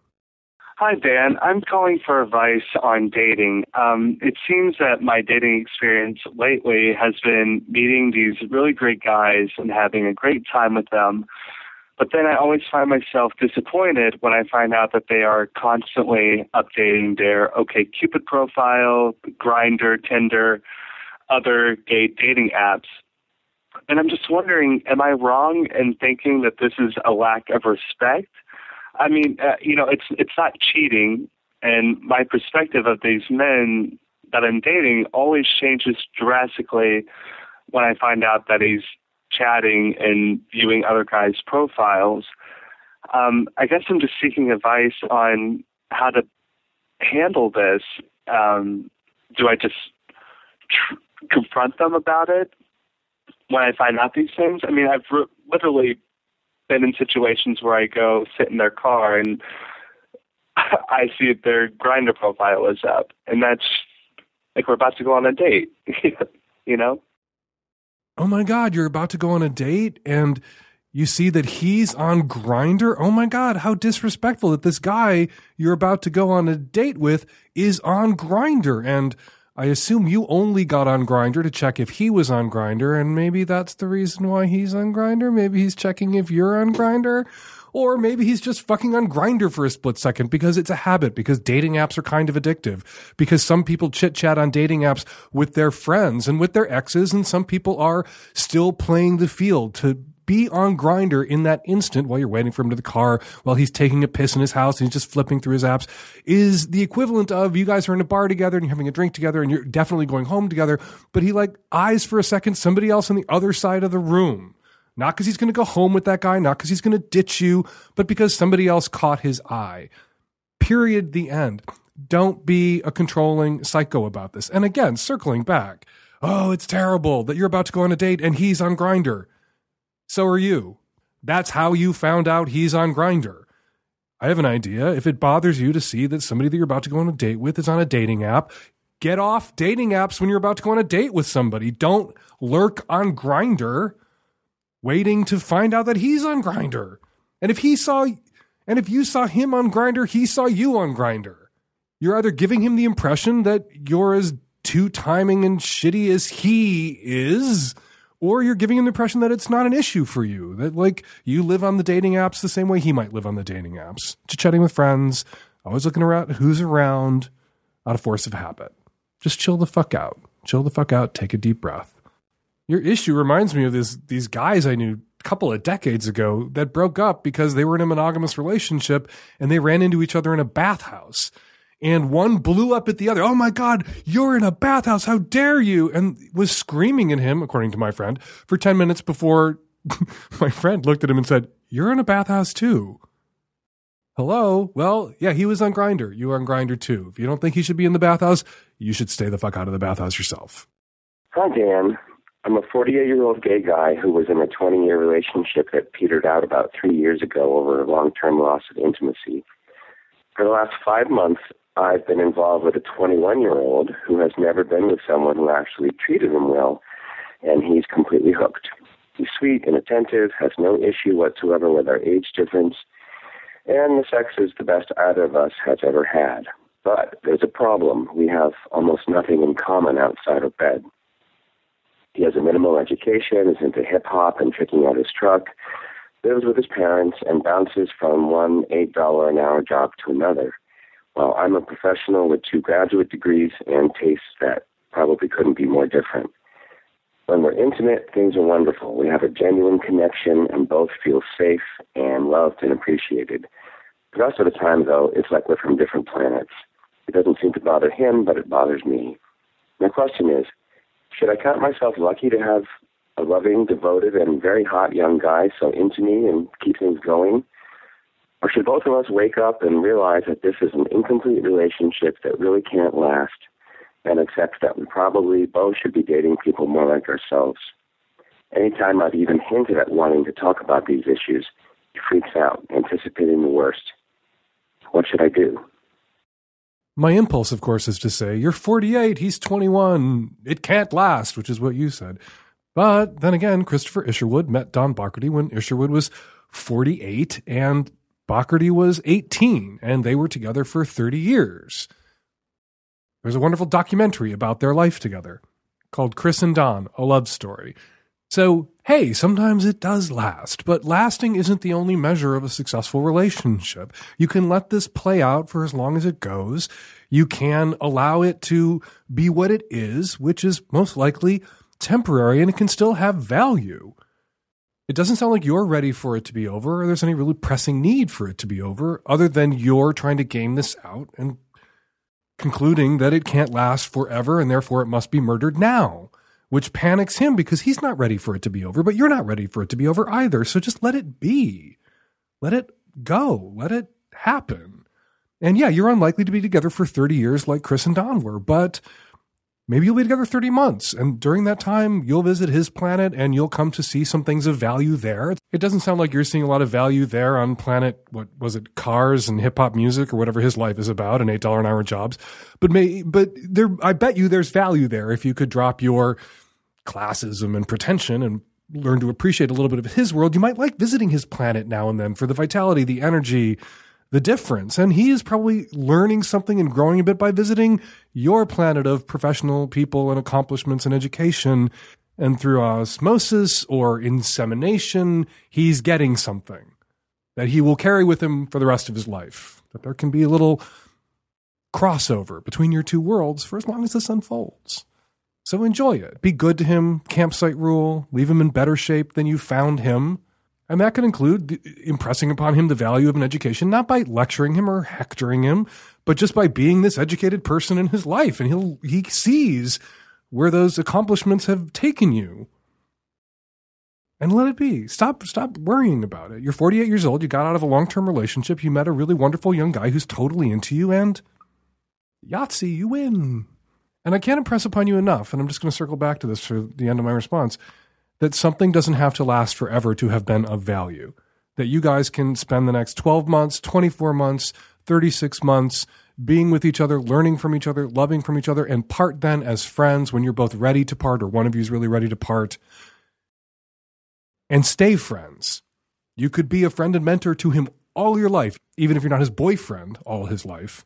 Hi, Dan. I'm calling for advice on dating. Um, it seems that my dating experience lately has been meeting these really great guys and having a great time with them. But then I always find myself disappointed when I find out that they are constantly updating their OkCupid profile, Grindr, Tinder, other gay dating apps. And I'm just wondering, am I wrong in thinking that this is a lack of respect? I mean, uh, you know, it's it's not cheating, and my perspective of these men that I'm dating always changes drastically when I find out that he's chatting and viewing other guys' profiles. Um, I guess I'm just seeking advice on how to handle this. Um, do I just tr- confront them about it when I find out these things? I mean, I've re- literally been in situations where I go sit in their car and I see that their Grindr profile is up, and that's like we're about to go on a date, you know. Oh my God, you're about to go on a date and you see that he's on Grindr Oh my God, how disrespectful that this guy you're about to go on a date with is on Grindr And I assume you only got on Grindr to check if he was on Grindr, and maybe that's the reason why he's on Grindr. Maybe he's checking if you're on Grindr. Or maybe he's just fucking on Grindr for a split second because it's a habit, because dating apps are kind of addictive, because some people chit chat on dating apps with their friends and with their exes, and some people are still playing the field to be on Grindr in that instant while you're waiting for him to the car, while he's taking a piss in his house and he's just flipping through his apps, is the equivalent of you guys are in a bar together and you're having a drink together and you're definitely going home together, but he like eyes for a second somebody else on the other side of the room. Not because he's going to go home with that guy, not because he's going to ditch you, but because somebody else caught his eye. Period. The end. Don't be a controlling psycho about this. And again, circling back, oh, it's terrible that you're about to go on a date and he's on Grindr. So are you. That's how you found out he's on Grindr. I have an idea. If it bothers you to see that somebody that you're about to go on a date with is on a dating app, get off dating apps when you're about to go on a date with somebody. Don't lurk on Grindr waiting to find out that he's on Grindr. And if he saw and if you saw him on Grindr, he saw you on Grindr. You're either giving him the impression that you're as two timing and shitty as he is, or you're giving the impression that it's not an issue for you. That like you live on the dating apps the same way he might live on the dating apps. Just chatting with friends, always looking around who's around out of force of habit. Just chill the fuck out. Chill the fuck out, take a deep breath. Your issue reminds me of this, these guys I knew a couple of decades ago that broke up because they were in a monogamous relationship and they ran into each other in a bathhouse. And one blew up at the other. Oh my God, you're in a bathhouse. How dare you? And was screaming at him, according to my friend, for 10 minutes before my friend looked at him and said, You're in a bathhouse too. Hello? Well, yeah, he was on Grindr. You were on Grindr too. If you don't think he should be in the bathhouse, you should stay the fuck out of the bathhouse yourself. Hi, Dan. I'm a 48 year old gay guy who was in a 20 year relationship that petered out about three years ago over a long term loss of intimacy. For the last five months, I've been involved with a 21 year old who has never been with someone who actually treated him well, and he's completely hooked. He's sweet and attentive, has no issue whatsoever with our age difference, and the sex is the best either of us has ever had. But there's a problem. We have almost nothing in common outside of bed. He has a minimal education, is into hip hop and tricking out his truck, lives with his parents, and bounces from one $8 an hour job to another. While I'm a professional with two graduate degrees and tastes that probably couldn't be more different. When we're intimate, things are wonderful. We have a genuine connection and both feel safe and loved and appreciated. The rest of the time, though, it's like we're from different planets. It doesn't seem to bother him, but it bothers me. My question is, should I count myself lucky to have a loving, devoted, and very hot young guy so into me and keep things going? Or should both of us wake up and realize that this is an incomplete relationship that really can't last and accept that we probably both should be dating people more like ourselves? Anytime I've even hinted at wanting to talk about these issues, he freaks out, anticipating the worst. What should I do? My impulse, of course, is to say, You're 48, he's 21, it can't last, which is what you said. But then again, Christopher Isherwood met Don Bachardy when Isherwood was 48 and Bachardy was 18, and they were together for 30 years. There's a wonderful documentary about their life together called Chris and Don, A Love Story. So, hey, sometimes it does last, but lasting isn't the only measure of a successful relationship. You can let this play out for as long as it goes. You can allow it to be what it is, which is most likely temporary, and it can still have value. It doesn't sound like you're ready for it to be over, or there's any really pressing need for it to be over, other than you're trying to game this out and concluding that it can't last forever and therefore it must be murdered now which panics him because he's not ready for it to be over, but you're not ready for it to be over either. So just let it be. Let it go. Let it happen. And yeah, you're unlikely to be together for 30 years like Chris and Don were, but maybe you'll be together 30 months. And during that time, you'll visit his planet and you'll come to see some things of value there. It doesn't sound like you're seeing a lot of value there on planet, what was it, cars and hip hop music or whatever his life is about and $8 an hour jobs. But may, but there, I bet you there's value there if you could drop your classism and pretension and learn to appreciate a little bit of his world. You might like visiting his planet now and then for the vitality, the energy, the difference. And he is probably learning something and growing a bit by visiting your planet of professional people and accomplishments and education. And through osmosis or insemination, he's getting something that he will carry with him for the rest of his life. That there can be a little crossover between your two worlds for as long as this unfolds. So enjoy it. Be good to him, campsite rule, leave him in better shape than you found him. And that can include impressing upon him the value of an education, not by lecturing him or hectoring him, but just by being this educated person in his life. And he'll, he sees where those accomplishments have taken you. And let it be. Stop, stop worrying about it. You're 48 years old. You got out of a long term relationship. You met a really wonderful young guy who's totally into you, and Yahtzee, you win. And I can't impress upon you enough, and I'm just going to circle back to this for the end of my response, that something doesn't have to last forever to have been of value. That you guys can spend the next 12 months, 24 months, 36 months being with each other, learning from each other, loving from each other, and part then as friends when you're both ready to part or one of you is really ready to part. And stay friends. You could be a friend and mentor to him all your life, even if you're not his boyfriend all his life.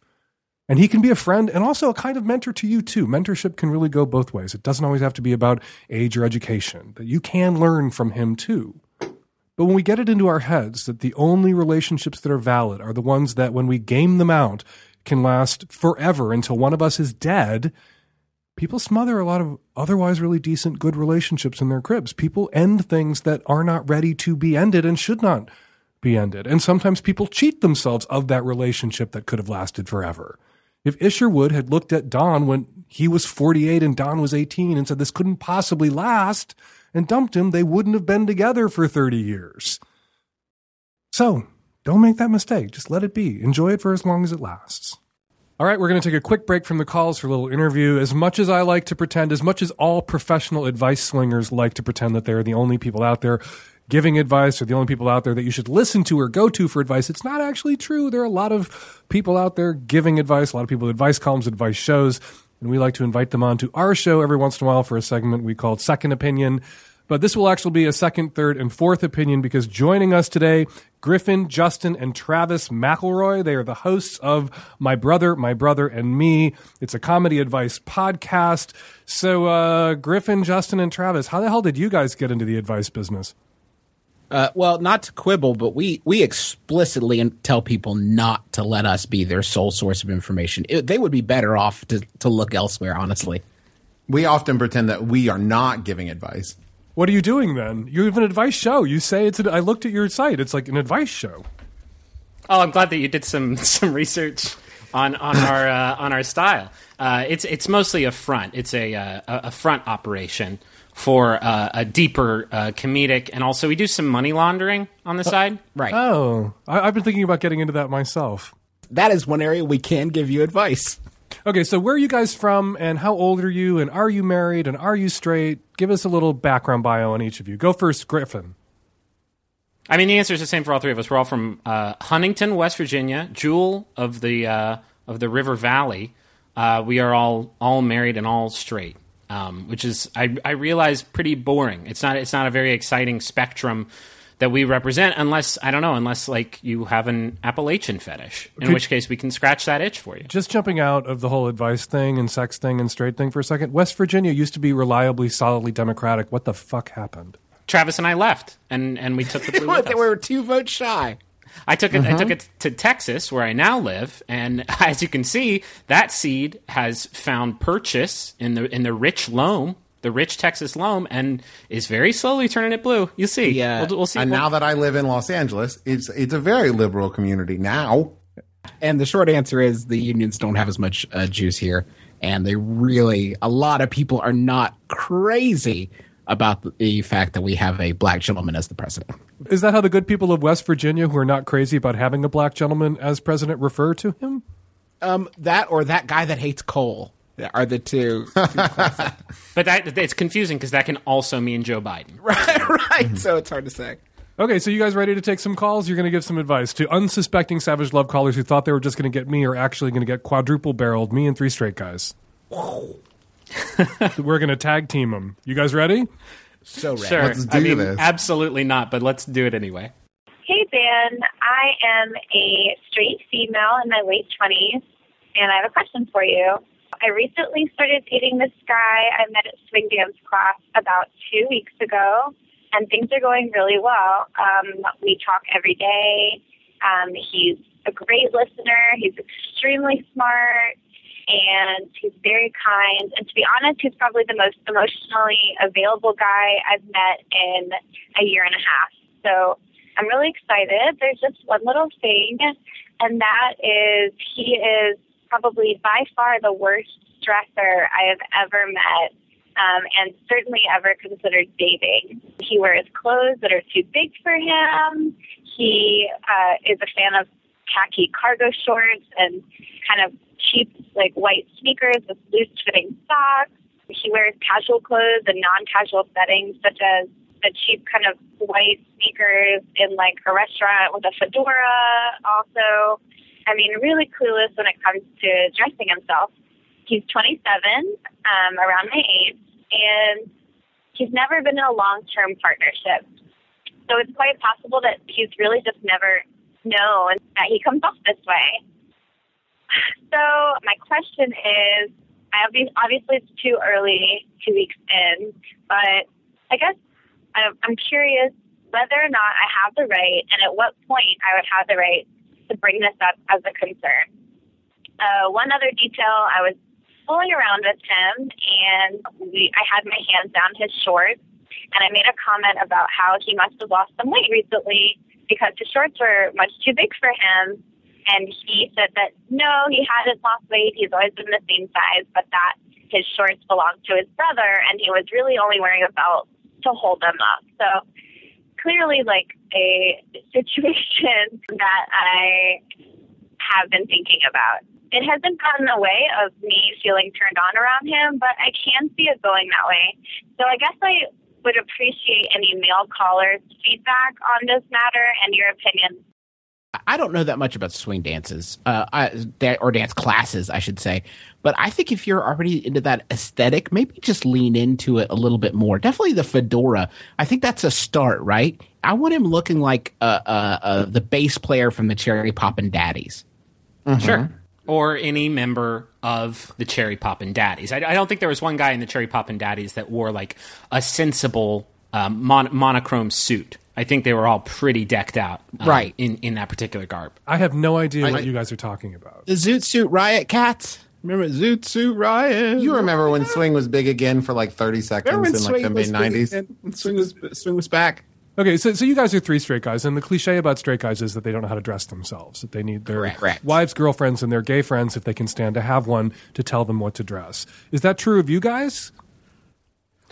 And he can be a friend and also a kind of mentor to you too. Mentorship can really go both ways. It doesn't always have to be about age or education, that you can learn from him too. But when we get it into our heads that the only relationships that are valid are the ones that when we game them out can last forever until one of us is dead, people smother a lot of otherwise really decent, good relationships in their cribs. People end things that are not ready to be ended and should not be ended. And sometimes people cheat themselves of that relationship that could have lasted forever. If Isherwood had looked at Don when he was 48 and Don was 18 and said this couldn't possibly last and dumped him, they wouldn't have been together for 30 years. So don't make that mistake. Just let it be. Enjoy it for as long as it lasts. All right, we're going to take a quick break from the calls for a little interview. As much as I like to pretend, as much as all professional advice slingers like to pretend that they're the only people out there giving advice or the only people out there that you should listen to or go to for advice. It's not actually true. There are a lot of people out there giving advice, a lot of people with advice columns, advice shows, and we like to invite them on to our show every once in a while for a segment we called Second Opinion. But this will actually be a second, third, and fourth opinion because joining us today, Griffin, Justin, and Travis McElroy. They are the hosts of My Brother, My Brother, and Me. It's a comedy advice podcast. So, uh, Griffin, Justin, and Travis, how the hell did you guys get into the advice business? Uh, well, not to quibble, but we we explicitly tell people not to let us be their sole source of information. It, they would be better off to to look elsewhere. Honestly, we often pretend that we are not giving advice. What are you doing then? You have an advice show. You say it's. An, I looked at your site. It's like an advice show. Oh, I'm glad that you did some some research on on our uh, on our style. Uh, it's it's mostly a front. It's a uh, a front operation for uh, a deeper uh, comedic, and also we do some money laundering on the side. Right. Oh, I, I've been thinking about getting into that myself. That is one area we can give you advice. Okay, so where are you guys from, and how old are you, and are you married, and are you straight? Give us a little background bio on each of you. Go first, Griffin. I mean, the answer is the same for all three of us. We're all from uh, Huntington, West Virginia, jewel of the uh, of the River Valley. Uh, we are all all married and all straight um, which is I, I realize pretty boring. It's not it's not a very exciting spectrum that we represent unless I don't know unless like you have an Appalachian fetish, in Could- which case we can scratch that itch for you. Just jumping out of the whole advice thing and sex thing and straight thing for a second. West Virginia used to be reliably, solidly Democratic. What the fuck happened? Travis and I left, and and we took the blue. with they us. were two votes shy. I took it. I took it to Texas, where I now live, and as you can see, that seed has found purchase in the in the rich loam, the rich Texas loam, and is very slowly turning it blue. You see, Yeah. we'll, we'll see. And We'll- now that I live in Los Angeles, it's it's a very liberal community now. And the short answer is the unions don't have as much uh, juice here, and they really a lot of people are not crazy about the- the fact that we have a black gentleman as the president. Is that how the good people of West Virginia, who are not crazy about having a black gentleman as president, refer to him? Um, that or that guy that hates coal are the two. but that it's confusing because that can also mean Joe Biden. right, right. So it's hard to say. Okay, so you guys ready to take some calls? You're going to give some advice to unsuspecting Savage Love callers who thought they were just going to get me or actually going to get quadruple barreled, me and three straight guys. We're going to tag team them. You guys ready? So Sure, I mean, absolutely not, but let's do it anyway. Hey, Dan. I am a straight female in my late 20s, and I have a question for you. I recently started dating this guy I met at swing dance class about two weeks ago, and things are going really well. Um, we talk every day. Um, he's a great listener. He's extremely smart, and he's very kind. And to be honest, he's probably the most emotionally available guy I've met in a year and a half. So I'm really excited. There's just one little thing, and that is he is probably by far the worst dresser I have ever met. Um, and certainly ever considered dating. He wears clothes that are too big for him. He uh, is a fan of khaki cargo shorts and kind of cheap, like white sneakers with loose fitting socks. He wears casual clothes and non casual settings, such as the cheap kind of white sneakers in like a restaurant with a fedora. Also, I mean, really clueless when it comes to dressing himself. He's 27, um, around my age, and he's never been in a long term partnership. So it's quite possible that he's really just never known that he comes off this way. So my question is, obviously it's too early, two weeks in, but I guess I'm curious whether or not I have the right, and at what point I would have the right to bring this up as a concern. Uh, one other detail, I was fooling around with him, and we, I had my hands down his shorts, and I made a comment about how he must have lost some weight recently because his shorts were much too big for him. And he said that no, he hadn't lost weight. He's always been the same size, but that his shorts belonged to his brother, and he was really only wearing a belt to hold them up. So clearly, like a situation that I have been thinking about it hasn't gotten in the way of me feeling turned on around him, but I can see it going that way. So I guess I would appreciate any male callers' feedback on this matter and your opinion. I don't know that much about swing dances, uh, I, or dance classes, I should say. But I think if you're already into that aesthetic, maybe just lean into it a little bit more. Definitely the fedora. I think that's a start, right? I want him looking like uh, uh, uh the bass player from the Cherry Poppin' Daddies. Mm-hmm. Sure or any member of the Cherry Poppin' Daddies. I, I, don't think there was one guy in the Cherry Poppin' Daddies that wore like a sensible um, mon- monochrome suit. I think they were all pretty decked out, um, right? In in that particular garb. I have no idea I, what you guys are talking about. The Zoot Suit Riot Cats. Remember Zoot Suit Riot? You remember when Swing was big again for like thirty seconds in like the mid nineties? Swing was Swing was back. Okay, so so you guys are three straight guys, and the cliche about straight guys is that they don't know how to dress themselves. That they need their Correct. Correct. wives, girlfriends, and their gay friends, if they can stand to have one, to tell them what to dress. Is that true of you guys?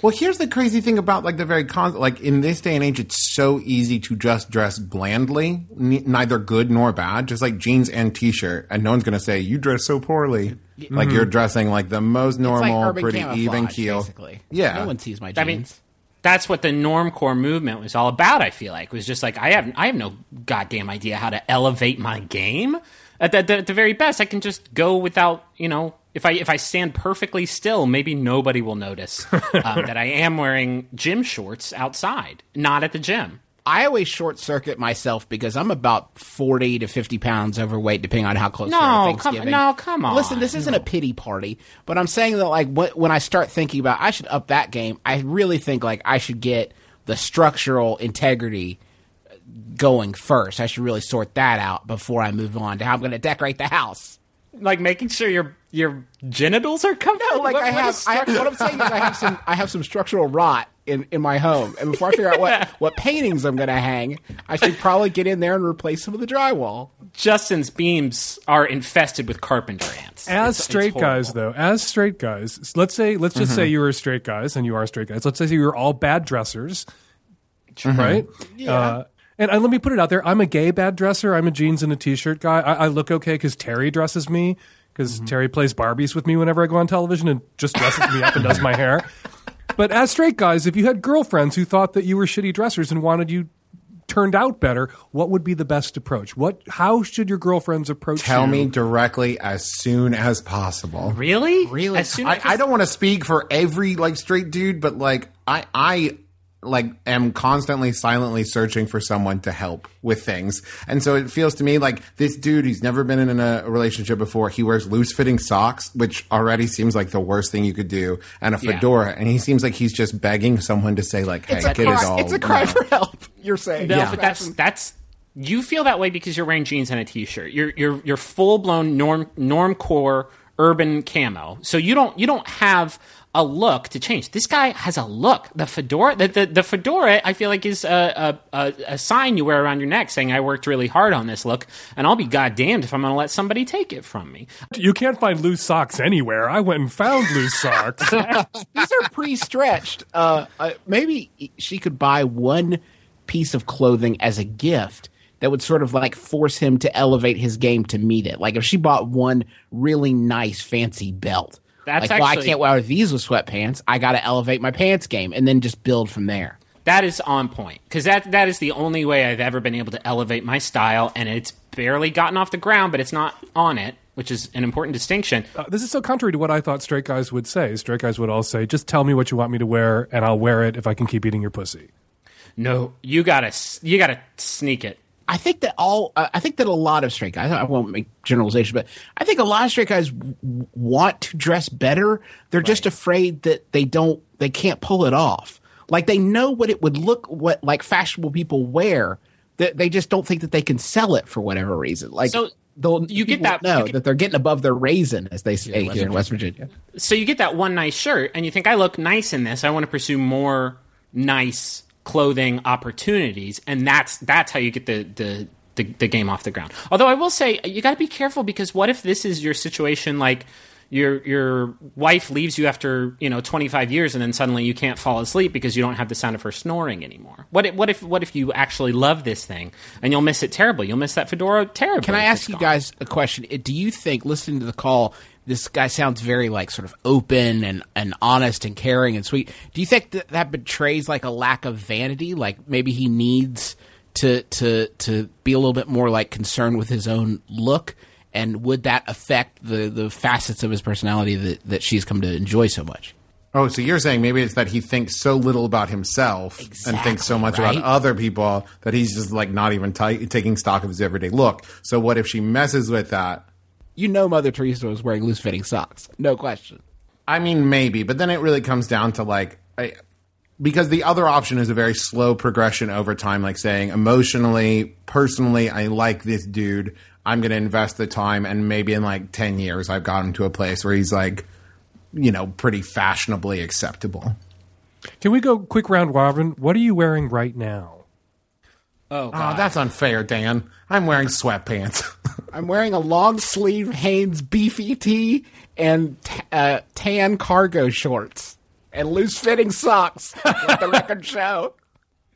Well, here's the crazy thing about like the very con like in this day and age, it's so easy to just dress blandly, n- neither good nor bad, just like jeans and t-shirt, and no one's gonna say you dress so poorly. Like Mhm. you're dressing like the most normal, urban pretty even keel. basically. Yeah, No one sees my jeans. I mean, that's what the normcore movement was all about. I feel like it was just like I have I have no goddamn idea how to elevate my game. At the, the, at the very best, I can just go without you know. If I if I stand perfectly still, maybe nobody will notice um, that I am wearing gym shorts outside, not at the gym. I always short circuit myself because I'm about forty to fifty pounds overweight, depending on how close No, we are to come- no, come on. Listen, this isn't a pity party, but I'm saying that like when I start thinking about I should up that game, I really think like I should get the structural integrity going first. I should really sort that out before I move on to how I'm going to decorate the house. Like making sure your your genitals are covered. No, like What- I have, is I have. What I'm saying is, I have some. I have some structural rot in, in my home, and before I figure out what what paintings I'm going to hang, I should probably get in there and replace some of the drywall. Justin's beams are infested with carpenter ants. As It's- it's straight guys, though, as straight guys, let's say, let's just Mhm. say you were straight guys, and you are straight guys. Let's say you were all bad dressers, Mhm. right? Yeah. Uh, and, and let me put it out there: I'm a gay bad dresser. I'm a jeans and a t-shirt guy. I, I look okay because Terry dresses me. Because mm-hmm. Terry plays Barbies with me whenever I go on television and just dresses me up and does my hair. But as straight guys, if you had girlfriends who thought that you were shitty dressers and wanted you turned out better, what would be the best approach? What? How should your girlfriends approach? Tell you? me directly as soon as possible. Really? Really? As soon I, I don't want to speak for every like straight dude, but like I I like am constantly silently searching for someone to help with things. And so it feels to me like this dude, he's never been in a relationship before. He wears loose fitting socks, which already seems like the worst thing you could do, and a Yeah. fedora. And he seems like he's just begging someone to say like, hey, It's a get cry, it all. it's a cry you know. for help. You're saying, No, but that's that's you feel that way because you're wearing jeans and a t-shirt. You're you're you're full blown norm norm core urban camo. So you don't you don't have a look to change. This guy has a look. The fedora, the the, the fedora, I feel like is a, a a a sign you wear around your neck saying I worked really hard on this look, and I'll be goddamned if I'm going to let somebody take it from me. You can't find loose socks anywhere. I went and found loose socks. These are pre-stretched. Uh, uh, maybe she could buy one piece of clothing as a gift that would sort of like force him to elevate his game to meet it. Like if she bought one really nice fancy belt. That's like, well, I can't wear these with sweatpants. I got to elevate my pants game, and then just build from there. That is on point because that that is the only way I've ever been able to elevate my style, and it's barely gotten off the ground, but it's not on it, which is an important distinction. Uh, this is so contrary to what I thought straight guys would say. Straight guys would all say, "Just tell me what you want me to wear, and I'll wear it if I can keep eating your pussy." No, you gotta you gotta sneak it. I think that all I think that a lot of straight guys I won't make generalization but I think a lot of straight guys w- want to dress better. They're just afraid that they don't they can't pull it off. Like they know what it would look what like fashionable people wear that they just don't think that they can sell it for whatever reason. Like So, they'll you get that- get- that they're getting above their raisin as they say West here in West Virginia. So you get that one nice shirt, and you think I look nice in this. I want to pursue more nice clothing opportunities, and that's that's how you get the the. The, the game off the ground. Although I will say you got to be careful because what if this is your situation like your your wife leaves you after you know 25 years and then suddenly you can't fall asleep because you don't have the sound of her snoring anymore. What if, what if what if you actually love this thing and you'll miss it terribly? You'll miss that fedora terribly. Can I ask you gone. guys a question? Do you think, listening to the call, this guy sounds very like sort of open and, and honest and caring and sweet? Do you think that that betrays like a lack of vanity? Like maybe he needs to to to be a little bit more like concerned with his own look, and would that affect the the facets of his personality that that she's come to enjoy so much? Oh, so you're saying maybe it's that he thinks so little about himself and thinks so much right? about other people that he's just like not even ti taking stock of his everyday look. So what if she messes with that? You know, Mother Teresa was wearing loose fitting socks, no question. I mean, maybe, but then it really comes down to like, I, because the other option is a very slow progression over time, like saying emotionally, personally, I like this dude. I'm going to invest the time, and maybe in like 10 years, I've got him to a place where he's like, you know, pretty fashionably acceptable. Can we go quick round robin? What are you wearing right now? Oh, Oh, that's unfair, Dan. I'm wearing sweatpants. I'm wearing a long sleeve Hanes beefy tee and t- uh, tan cargo shorts and loose fitting socks. Let the record show.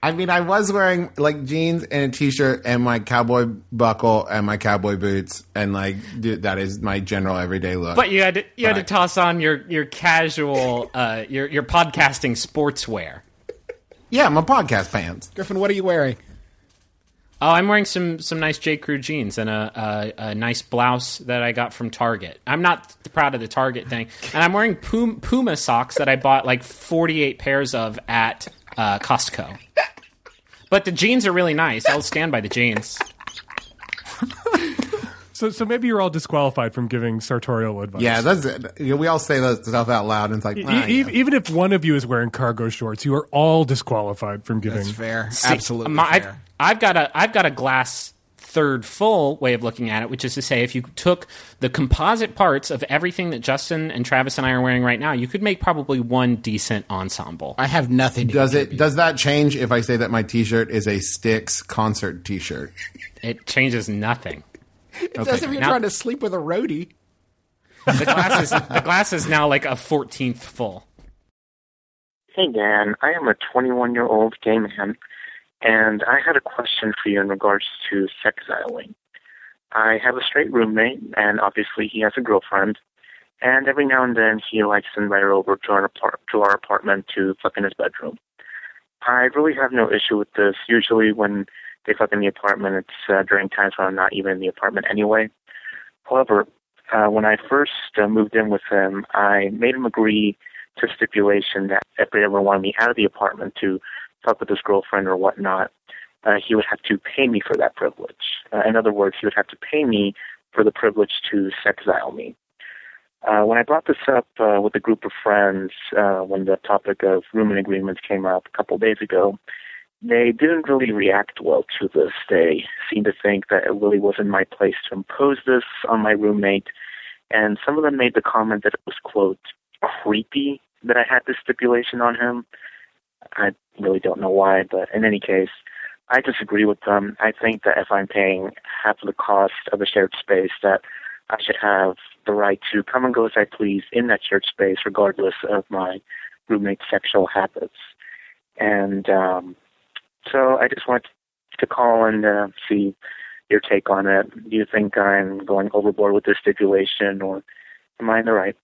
I mean, I was wearing like jeans and a t-shirt and my cowboy buckle and my cowboy boots, and like dude, that is my general everyday look. But you had to, you had But to toss on your your casual uh, your your podcasting sportswear. yeah, my podcast pants. Griffin, what are you wearing? Oh, I'm wearing some some nice J Crew jeans and a, a a nice blouse that I got from Target. I'm not proud of the Target thing, and I'm wearing Puma, Puma socks that I bought like 48 pairs of at uh, Costco. But the jeans are really nice. I'll stand by the jeans. So, so maybe you're all disqualified from giving sartorial advice. Yeah, that's it. You know, we all say that stuff out loud, and it's like, E- ah, e- yeah. even if one of you is wearing cargo shorts, you are all disqualified from giving. That's fair. See, Absolutely my- I've, fair. I've got a I've got a glass third full way of looking at it, which is to say, if you took the composite parts of everything that Justin and Travis and I are wearing right now, you could make probably one decent ensemble. I have nothing. To Does it? Does that change if I say that my T-shirt is a Styx concert T-shirt? It changes nothing. It does if you're Now- trying to sleep with a roadie. The glass is the glass is now like a fourteenth full. Hey, Dan. I am a 21 year old gay man, and I had a question for you in regards to sexiling. I have a straight roommate, and obviously he has a girlfriend, and every now and then he likes to invite her over to our, apart- to our apartment to fuck in his bedroom. I really have no issue with this. Usually, when they fuck in the apartment, it's uh, during times when I'm not even in the apartment anyway. However, uh, when I first uh, moved in with him, I made him agree to stipulation that if they ever wanted me out of the apartment to talk with his girlfriend or whatnot, uh, he would have to pay me for that privilege. Uh, in other words, he would have to pay me for the privilege to sexile me. Uh, when I brought this up uh, with a group of friends uh, when the topic of rooming agreements came up a couple days ago, they didn't really react well to this. They seemed to think that it really wasn't my place to impose this on my roommate. And some of them made the comment that it was, quote, creepy that I had this stipulation on him. I really don't know why, but in any case, I disagree with them. I think that if I'm paying half of the cost of a shared space, that I should have the right to come and go as I please in that shared space, regardless of my roommate's sexual habits. And um, so I just wanted to call and uh, see your take on it. Do you think I'm going overboard with this stipulation, or am I in the right?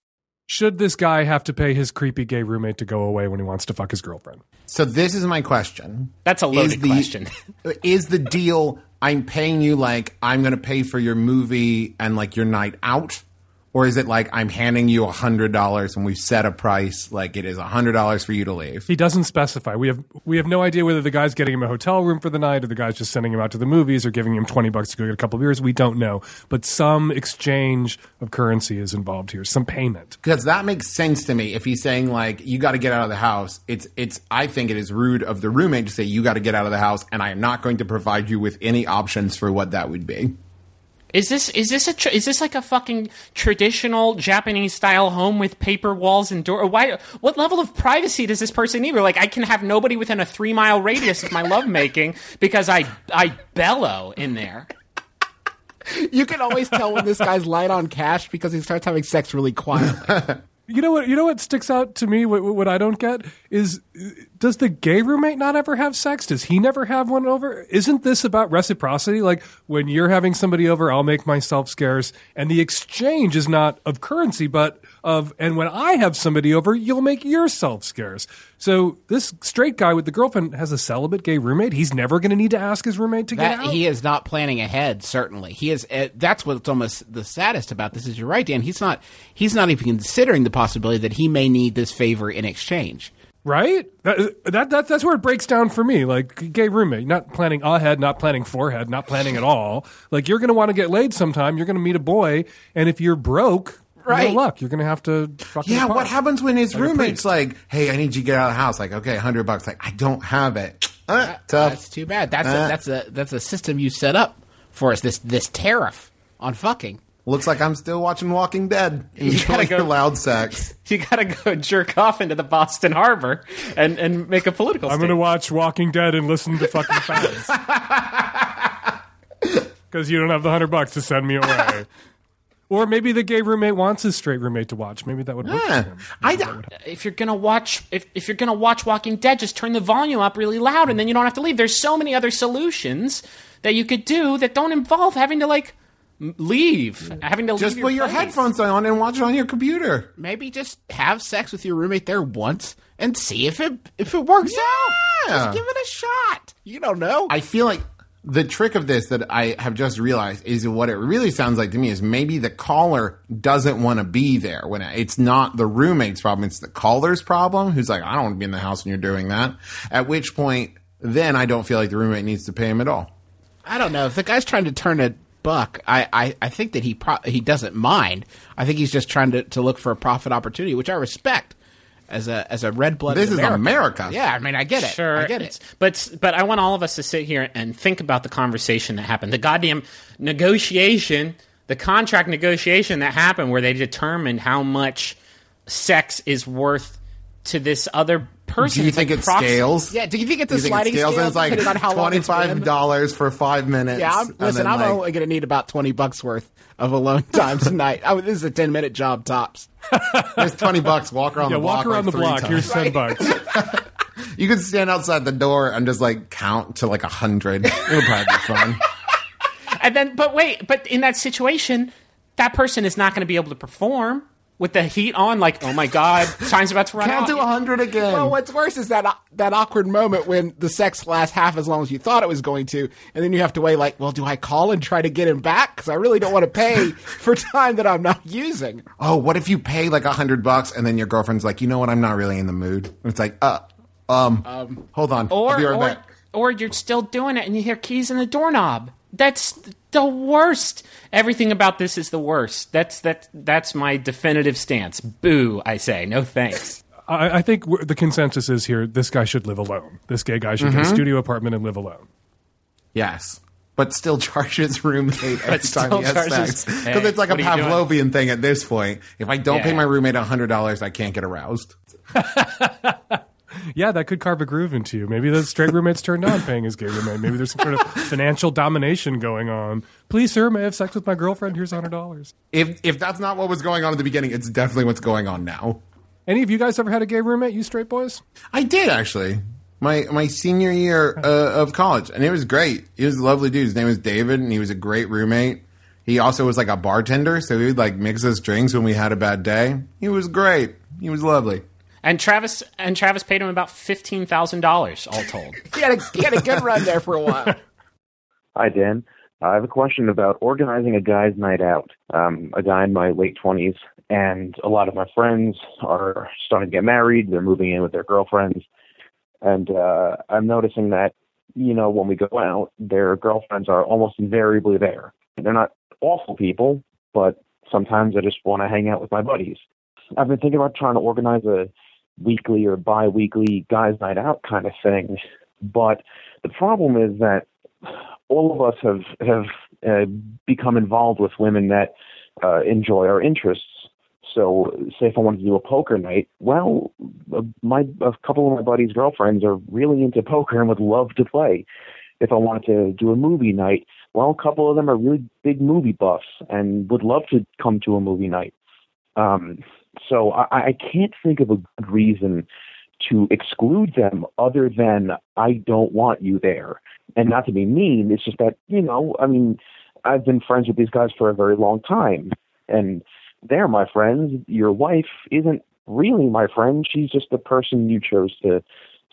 Should this guy have to pay his creepy gay roommate to go away when he wants to fuck his girlfriend? So this is my question. That's a loaded Is the- question. is the deal I'm paying you like I'm going to pay for your movie and like your night out? Or is it like I'm handing you a hundred dollars and we've set a price like it is a hundred dollars for you to leave? He doesn't specify. We have we have no idea whether the guy's getting him a hotel room for the night or the guy's just sending him out to the movies or giving him 20 bucks to go get a couple of beers. We don't know. But some exchange of currency is involved here, some payment. Because that makes sense to me. If he's saying like you got to get out of the house, it's it's. I think it is rude of the roommate to say you got to get out of the house, and I am not going to provide you with any options for what that would be. Is this is this a tr- is this like a fucking traditional Japanese style home with paper walls and door? Why? What level of privacy does this person need? Or like, I can have nobody within a three mile radius of my lovemaking because I I bellow in there. You can always tell when this guy's light on cash because he starts having sex really quietly. You know what? You know what sticks out to me? What, what I don't get is, does the gay roommate not ever have sex? Does he never have one over? Isn't this about reciprocity? Like when you're having somebody over, I'll make myself scarce, and the exchange is not of currency, but of. And when I have somebody over, you'll make yourself scarce. So this straight guy with the girlfriend has a celibate gay roommate. He's never going to need to ask his roommate to get out. he is not planning ahead. Certainly, he is. Uh, that's what's almost the saddest about this. Is you're right, Dan. He's not. He's not even considering the possibility that he may need this favor in exchange. Right? That, that, that that's where it breaks down for me. Like gay roommate, not planning ahead, not planning forehead, not planning at all. Like you're going to want to get laid sometime. You're going to meet a boy, and if you're broke, Right. no luck. You're going to have to fucking Yeah, what happens when his Like a roommate's like, "Hey, I need you to get out of the house." Like, okay, hundred bucks. Like, I don't have it. Uh, tough. That's too bad. That's Uh. a, that's a that's a system you set up for us. This this tariff on fucking. Looks like I'm still watching Walking Dead. You gotta go- your loud sex. You gotta go jerk off into the Boston Harbor and, and make a political. I'm going to watch Walking Dead and listen to fucking fans. Because you don't have the hundred bucks to send me away. Or maybe the gay roommate wants his straight roommate to watch. Maybe that would work Yeah. for him. I if you're gonna watch if, if you're gonna watch Walking Dead, just turn the volume up really loud, and then you don't have to leave. There's so many other solutions that you could do that don't involve having to like m- leave, having to Just leave put your place. headphones on and watch it on your computer. Maybe just have sex with your roommate there once and see if it if it works out. Just give it a shot. You don't know. I feel like the trick of this that I have just realized is what it really sounds like to me is maybe the caller doesn't want to be there when it's not the roommate's problem, it's the caller's problem who's like, I don't want to be in the house when you're doing that. At which point, then I don't feel like the roommate needs to pay him at all. I don't know if the guy's trying to turn a buck. I, I, I think that he pro- he doesn't mind. I think he's just trying to, to look for a profit opportunity, which I respect as a as a red blooded. This is America. Yeah, I mean, I get it. Sure, I get it. But but I want all of us to sit here and think about the conversation that happened, the goddamn negotiation, the contract negotiation that happened, where they determined how much sex is worth to this other person. Do you It's think like it prox- scales? Yeah, do you think it's Do a think sliding it scales scale and it's like depending on how long twenty it's been? five dollars for five minutes? Yeah, I'm, listen, then, I'm like, only going to need about twenty bucks worth of alone time tonight. I mean, this is a ten minute job tops. There's twenty bucks. Walk around Yeah, the block. walk around like the three block. Here's times. ten bucks. You could stand outside the door and just like count to like a hundred. It would probably be fun. And then, but wait, but in that situation, that person is not going to be able to perform with the heat on. Like, oh my god, time's about to run Count out. to a hundred again. Well, what's worse is that that awkward moment when the sex lasts half as long as you thought it was going to, and then you have to weigh like, well, do I call and try to get him back because I really don't want to pay for time that I'm not using. oh, what if you pay like a hundred bucks and then your girlfriend's like, you know what? I'm not really in the mood. And it's like, uh, Um, hold on. Or, I'll be right or, back. or you're still doing it and you hear keys in the doorknob. That's the worst. Everything about this is the worst. That's that. That's my definitive stance. Boo! I say no thanks. I, I think the consensus is here: this guy should live alone. This gay guy should get a Mhm. studio apartment and live alone. Yes. But still charges roommate every But time he has charges- sex. Because Hey, it's like a what are you doing? Pavlovian thing at this point. If I don't pay my roommate $100, I can't get aroused. Yeah, that could carve a groove into you. Maybe the straight roommate's turned on paying his gay roommate. Maybe there's some sort of financial domination going on. Please, sir, may I have sex with my girlfriend? Here's hundred dollars. If if that's not what was going on at the beginning, it's definitely what's going on now. Any of you guys ever had a gay roommate? You straight boys? I did actually. My my senior year uh, of college, and it was great. He was a lovely dude. His name was David, and he was a great roommate. He also was like a bartender, so he would like mix us drinks when we had a bad day. He was great. He was lovely. And Travis and Travis paid him about fifteen thousand dollars all told. He had, a, he had a good run there for a while. Hi, Dan. I have a question about organizing a guy's night out. Um, a guy in my late 20s, and a lot of my friends are starting to get married. They're moving in with their girlfriends. And uh, I'm noticing that, you know, when we go out, their girlfriends are almost invariably there. They're not awful people, but sometimes I just want to hang out with my buddies. I've been thinking about trying to organize a weekly or bi weekly guys' night out kind of thing. But the problem is that all of us have have uh, become involved with women that uh, enjoy our interests. So, say if I wanted to do a poker night, well, uh, my a couple of my buddies' girlfriends are really into poker and would love to play. If I wanted to do a movie night, well, a couple of them are really big movie buffs and would love to come to a movie night. Um, so I, I can't think of a good reason to exclude them other than I don't want you there. And not to be mean, it's just that, you know, I mean, I've been friends with these guys for a very long time. And they're my friends. Your wife isn't really my friend. She's just the person you chose to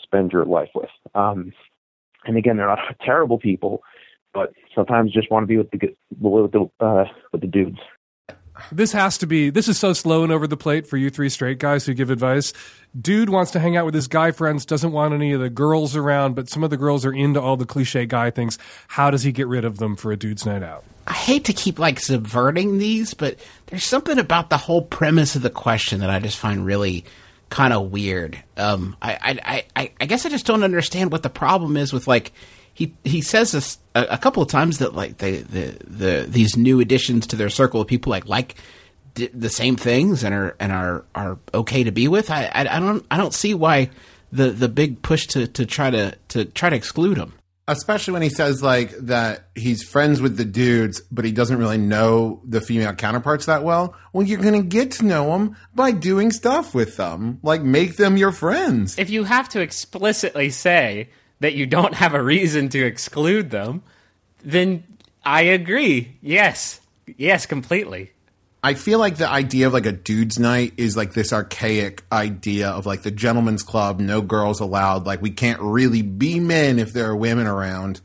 spend your life with. Um, and again, they're not terrible people, but sometimes just want to be with the with the uh, with the dudes. This has to be. This is so slow and over the plate for you three straight guys who give advice. Dude wants to hang out with his guy friends, doesn't want any of the girls around, but some of the girls are into all the cliche guy things. How does he get rid of them for a dude's night out? I hate to keep like subverting these, but there's something about the whole premise of the question that I just find really kind of weird. Um, I, I, I, I guess I just don't understand what the problem is with like he he says this a, a couple of times that like the, the the these new additions to their circle of people like like d- the same things and are and are are okay to be with. I, I I don't I don't see why the the big push to to try to to try to exclude them. Especially when he says like that he's friends with the dudes, but he doesn't really know the female counterparts that well. Well, you're going to get to know them by doing stuff with them. Like make them your friends. If you have to explicitly say that you don't have a reason to exclude them, then I agree. Yes. Yes, completely. I feel like the idea of like a dude's night is like this archaic idea of like the gentleman's club, no girls allowed. Like we can't really be men if there are women around.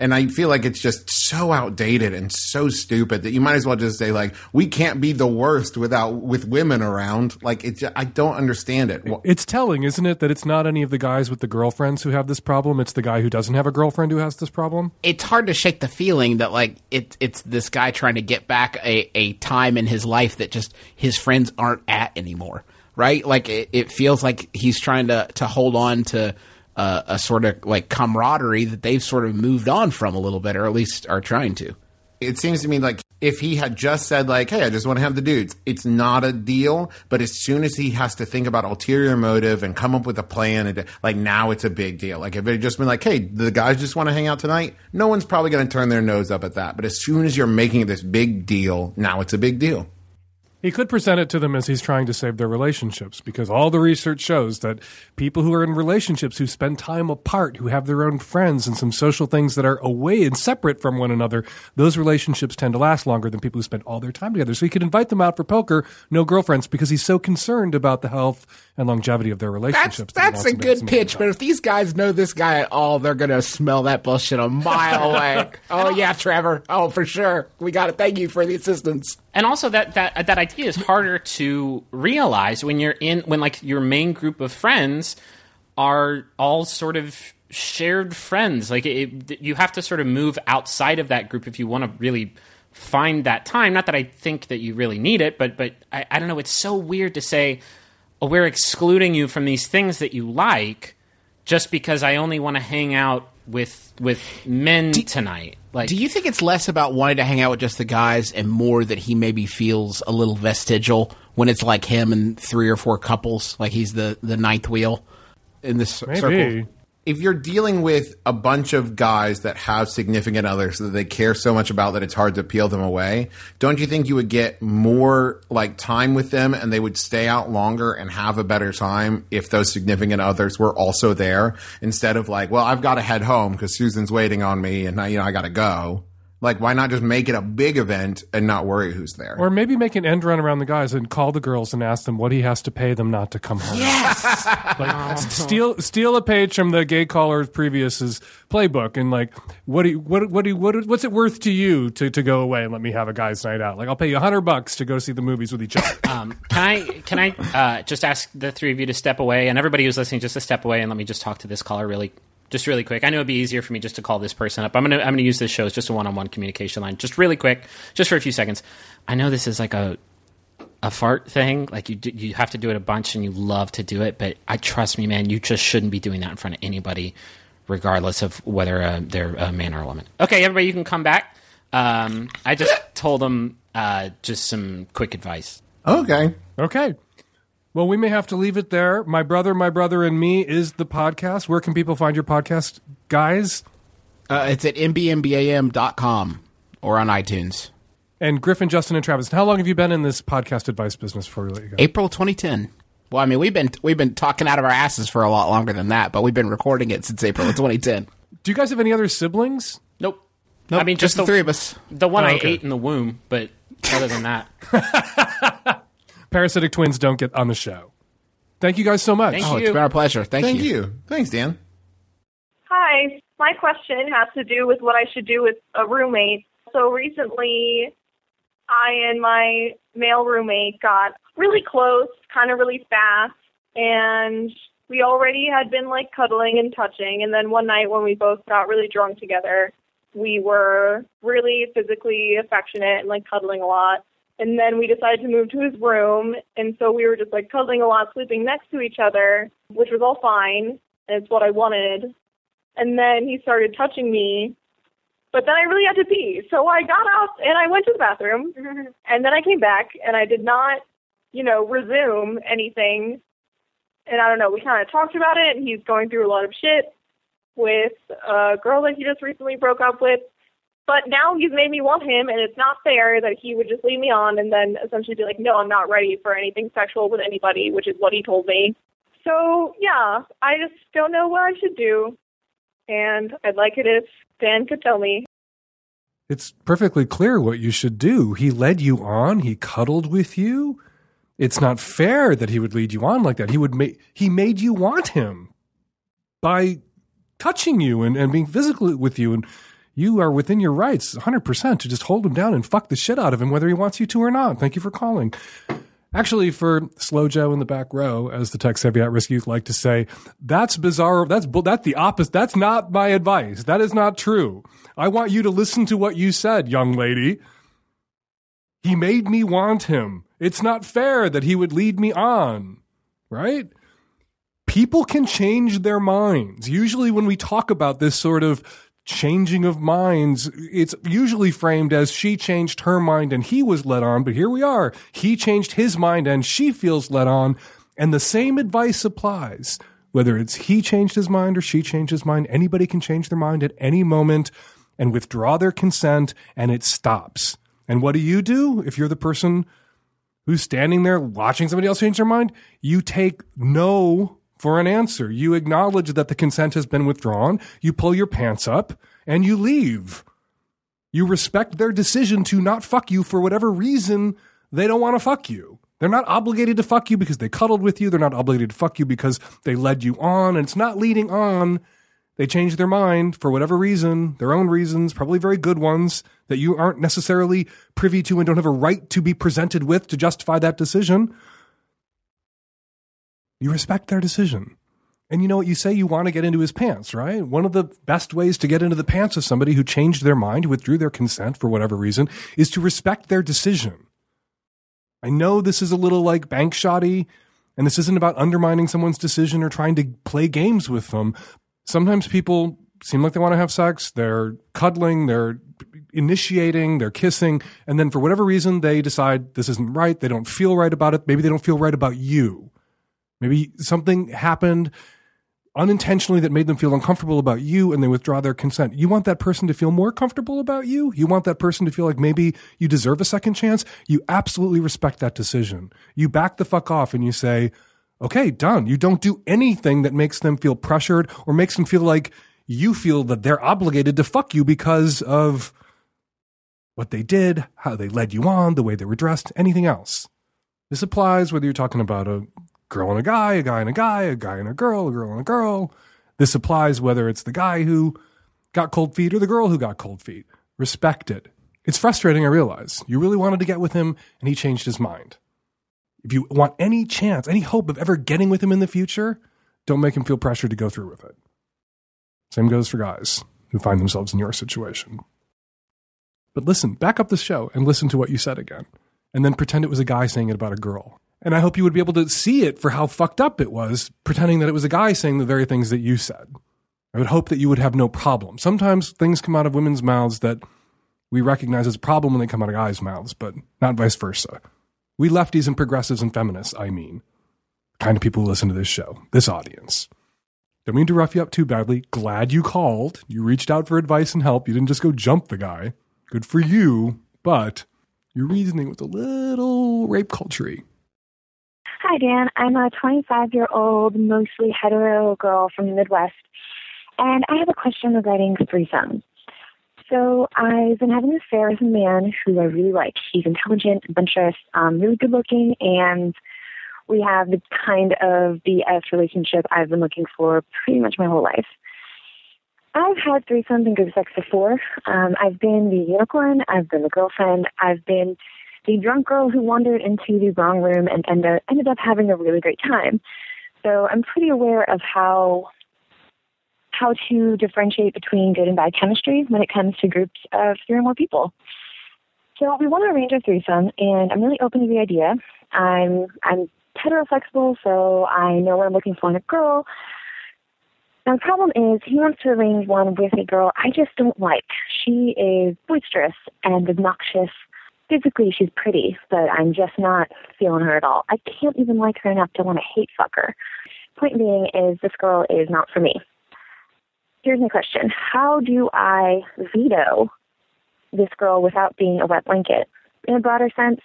And I feel like it's just so outdated and so stupid that you might as well just say like we can't be the worst without with women around. Like it, I don't understand it. It's telling, isn't it, that it's not any of the guys with the girlfriends who have this problem. It's the guy who doesn't have a girlfriend who has this problem. it's hard to shake the feeling that like it, it's this guy trying to get back a, a time in his life that just his friends aren't at anymore right like it, it feels like he's trying to to hold on to uh, a sort of like camaraderie that they've sort of moved on from a little bit or at least are trying to It seems to me like if he had just said like, "Hey, I just want to have the dudes," it's not a deal. But as soon as he has to think about ulterior motive and come up with a plan, and like now it's a big deal. Like if it had just been like, "Hey, the guys just want to hang out tonight," no one's probably going to turn their nose up at that. But as soon as you're making this big deal, now it's a big deal. He could present it to them as he's trying to save their relationships because all the research shows that people who are in relationships who spend time apart, who have their own friends and some social things that are away and separate from one another, those relationships tend to last longer than people who spend all their time together. So he could invite them out for poker, no girlfriends, because he's so concerned about the health and longevity of their relationships. that he that's wants a good pitch but if these guys know this guy at all they're gonna smell that bullshit a mile away oh yeah trevor oh for sure we got it thank you for the assistance And also that that that is harder to realize when you're in when like your main group of friends are all sort of shared friends. Like it, you have to sort of move outside of that group if you want to really find that time. Not that I think that you really need it, but but I, I don't know. It's so weird to say, oh, we're excluding you from these things that you like just because I only want to hang out with with men tonight. Like, Do you think it's less about wanting to hang out with just the guys and more that he maybe feels a little vestigial when it's like him and three or four couples, like he's the the ninth wheel in this Maybe. circle? If you're dealing with a bunch of guys that have significant others that they care so much about that it's hard to peel them away, don't you think you would get more like time with them and they would stay out longer and have a better time if those significant others were also there instead of like, well, I've got to head home because Susan's waiting on me and now you know I got to go. Like, why not just make it a big event and not worry who's there? Or maybe make an end run around the guys and call the girls and ask them what he has to pay them not to come home. Yes. like, steal steal a page from the gay caller's previous's playbook and like what do you, what what do you, what what's it worth to you to, to go away and let me have a guys night out? Like I'll pay you a hundred bucks to go see the movies with each other. Um, can I can I uh, just ask the three of you to step away and everybody who's listening just to step away and let me just talk to this caller really just really quick. I know it'd be easier for me just to call this person up. I'm gonna I'm gonna use this show as just a one on one communication line, just really quick, just for a few seconds. I know this is like a a fart thing, like you do, you have to do it a bunch and you love to do it, but I trust me, man, you just shouldn't be doing that in front of anybody, regardless of whether uh, they're a man or a woman. Okay, everybody, you can come back. Um, I just told them uh, just some quick advice. Okay. Okay. Well, we may have to leave it there. My brother, my brother, and me is the podcast. Where can people find your podcast, guys? Uh, it's at mbmbam.com or on iTunes. And Griffin, Justin, and Travis. How long have you been in this podcast advice business before we let you go? April 2010. Well, I mean, we've been we've been talking out of our asses for a lot longer than that, but we've been recording it since April of 2010. Do you guys have any other siblings? Nope. Nope, I mean, just just, the three of us. The one Oh, I ate in the womb, but other than that, Parasitic twins don't get on the show. Thank you guys so much. Thank oh, you. it's been our pleasure. Thank, Thank you. you. Thanks, Dan. Hi, my question has to do with what I should do with a roommate. So recently, I and my male roommate got really close, kind of really fast, and we already had been like cuddling and touching. And then one night when we both got really drunk together, we were really physically affectionate and like cuddling a lot. And then we decided to move to his room, and so we were just like cuddling a lot, sleeping next to each other, which was all fine. And it's what I wanted and then he started touching me. But then I really had to pee. So I got up and I went to the bathroom. and then I came back and I did not, you know, resume anything. And I don't know, we kind of talked about it and he's going through a lot of shit with a girl that he just recently broke up with. But now he's made me want him and it's not fair that he would just leave me on and then essentially be like, no, I'm not ready for anything sexual with anybody, which is what he told me. So yeah, I just don't know what I should do and I'd like it if Dan could tell me. It's perfectly clear what you should do. He led you on. He cuddled with you. It's not fair that he would lead you on like that. He would make he made you want him by touching you and, and being physical with you and you are within your rights 100% to just hold him down and fuck the shit out of him whether he wants you to or not. Thank you for calling. Actually, for Slow Joe in the back row, as the tech savvy at risk youth like to say, that's bizarre. That's that's the opposite. That's not my advice. That is not true. I want you to listen to what you said, young lady. He made me want him. It's not fair that he would lead me on, right? People can change their minds. Usually, when we talk about this sort of changing of minds, it's usually framed as she changed her mind and he was led on. But here we are. He changed his mind and she feels led on. And the same advice applies. Whether it's he changed his mind or she changed his mind, anybody can change their mind at any moment and withdraw their consent and it stops. And what do you do if you're the person who's standing there watching somebody else change their mind? You take no for an answer. You acknowledge that the consent has been withdrawn. You pull your pants up and you leave. You respect their decision to not fuck you for whatever reason they don't want to fuck you. They're not obligated to fuck you because they cuddled with you. They're not obligated to fuck you because they led you on. And it's not leading on. They changed their mind for whatever reason, their own reasons, probably very good ones that you aren't necessarily privy to and don't have a right to be presented with to justify that decision. You respect their decision. And you know what? You say you want to get into his pants, right? One of the best ways to get into the pants of somebody who changed their mind, withdrew their consent for whatever reason, is to respect their decision. I know this is a little like bank shoddy, and this isn't about undermining someone's decision or trying to play games with them. Sometimes people seem like they want to have sex, they're cuddling, they're initiating, they're kissing, and then for whatever reason they decide this isn't right, they don't feel right about it, maybe they don't feel right about you. Maybe something happened unintentionally that made them feel uncomfortable about you and they withdraw their consent. You want that person to feel more comfortable about you? You want that person to feel like maybe you deserve a second chance? You absolutely respect that decision. You back the fuck off and you say, okay, done. You don't do anything that makes them feel pressured or makes them feel like you feel that they're obligated to fuck you because of what they did, how they led you on, the way they were dressed, anything else. This applies whether you're talking about a girl and a guy, a guy and a guy, a guy and a girl, a girl and a girl. This applies whether it's the guy who got cold feet or the girl who got cold feet. Respect it. It's frustrating, I realize. You really wanted to get with him and he changed his mind. If you want any chance, any hope of ever getting with him in the future, don't make him feel pressured to go through with it. Same goes for guys who find themselves in your situation. But listen, back up the show and listen to what you said again, and then pretend it was a guy saying it about a girl. And I hope you would be able to see it for how fucked up it was, pretending that it was a guy saying the very things that you said. I would hope that you would have no problem. Sometimes things come out of women's mouths that we recognize as a problem when they come out of guys' mouths, but not vice versa. We lefties and progressives and feminists, I mean, kind of people who listen to this show, this audience. Don't mean to rough you up too badly. Glad you called. You reached out for advice and help. You didn't just go jump the guy. Good for you, but your reasoning was a little rape culture Hi, Dan. I'm a 25 year old, mostly hetero girl from the Midwest, and I have a question regarding threesomes. So I've been having an affair with a man who I really like. He's intelligent, adventurous, um, really good looking, and we have the kind of DS relationship I've been looking for pretty much my whole life. I've had threesomes and good sex before. Um, I've been the unicorn. I've been the girlfriend. I've been the drunk girl who wandered into the wrong room and ended, up having a really great time. So I'm pretty aware of how how to differentiate between good and bad chemistry when it comes to groups of three or more people. So we want to arrange a threesome, and I'm really open to the idea. I'm I'm heteroflexible, so I know what I'm looking for in a girl. Now the problem is he wants to arrange one with a girl I just don't like. She is boisterous and obnoxious. Physically she's pretty, but I'm just not feeling her at all. I can't even like her enough to want to hate fuck her. Point being is this girl is not for me. Here's my question. How do I veto this girl without being a wet blanket? In a broader sense,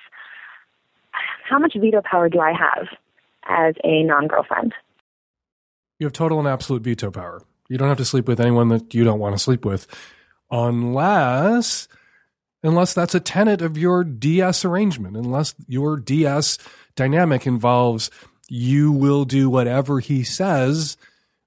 how much veto power do I have as a non girlfriend? You have total and absolute veto power. You don't have to sleep with anyone that you don't want to sleep with, unless unless that's a tenet of your DS arrangement, unless your DS dynamic involves you will do whatever he says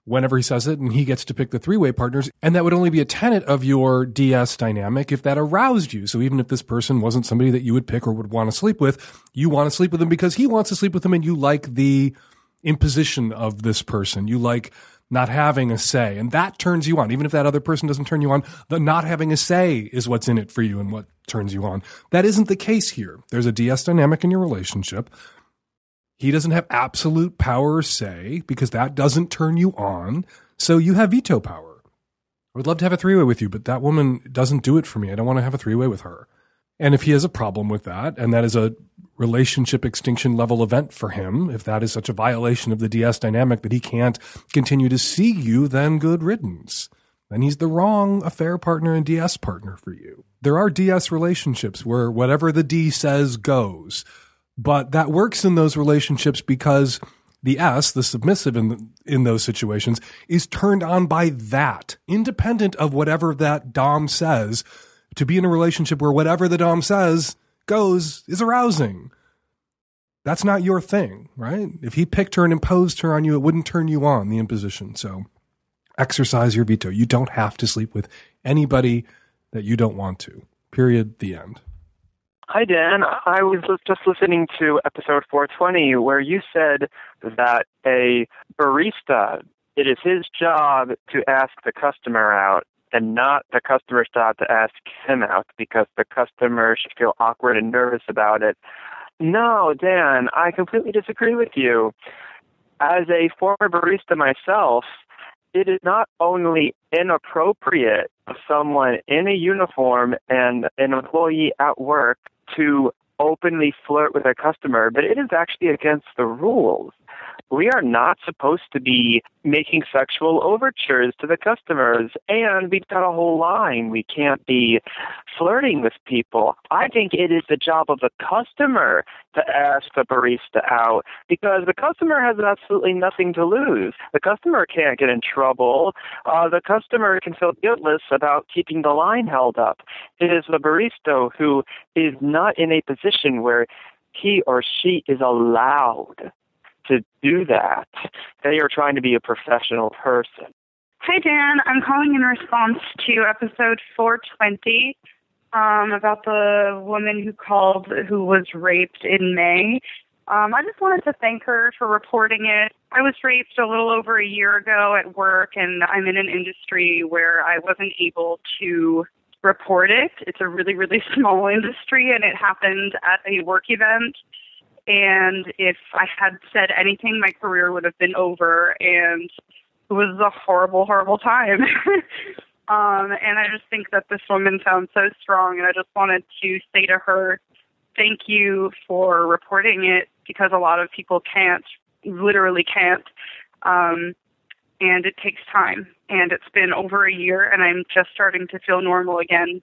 whenever he says it, and he gets to pick the three way partners. And that would only be a tenet of your DS dynamic if that aroused you. So even if this person wasn't somebody that you would pick or would want to sleep with, you want to sleep with him because he wants to sleep with him and you like the imposition of this person. You like not having a say, and that turns you on. Even if that other person doesn't turn you on, the not having a say is what's in it for you and what turns you on. That isn't the case here. There's a DS dynamic in your relationship. He doesn't have absolute power or say because that doesn't turn you on. So you have veto power. I would love to have a three way with you, but that woman doesn't do it for me. I don't want to have a three way with her. And if he has a problem with that, and that is a relationship extinction level event for him, if that is such a violation of the DS dynamic that he can't continue to see you, then good riddance. Then he's the wrong affair partner and DS partner for you. There are DS relationships where whatever the D says goes, but that works in those relationships because the S, the submissive in the, in those situations, is turned on by that, independent of whatever that Dom says. To be in a relationship where whatever the Dom says goes is arousing. That's not your thing, right? If he picked her and imposed her on you, it wouldn't turn you on, the imposition. So exercise your veto. You don't have to sleep with anybody that you don't want to. Period. The end. Hi, Dan. I was just listening to episode 420 where you said that a barista it is his job to ask the customer out and not the customer's job to ask him out because the customer should feel awkward and nervous about it. No, Dan, I completely disagree with you. As a former barista myself, it is not only inappropriate of someone in a uniform and an employee at work to openly flirt with a customer, but it is actually against the rules. We are not supposed to be making sexual overtures to the customers, and we've got a whole line. We can't be flirting with people. I think it is the job of the customer to ask the barista out because the customer has absolutely nothing to lose. The customer can't get in trouble. Uh, the customer can feel guiltless about keeping the line held up. It is the barista who is not in a position where he or she is allowed to do that. They are trying to be a professional person. Hi, Dan. I'm calling in response to episode 420 um, about the woman who called who was raped in May. Um, I just wanted to thank her for reporting it. I was raped a little over a year ago at work, and I'm in an industry where I wasn't able to report it. It's a really, really small industry, and it happened at a work event and if I had said anything, my career would have been over, and it was a horrible, horrible time. um, and I just think that this woman sounds so strong, and I just wanted to say to her, thank you for reporting it because a lot of people can't, literally can't. Um, and it takes time. And it's been over a year, and I'm just starting to feel normal again.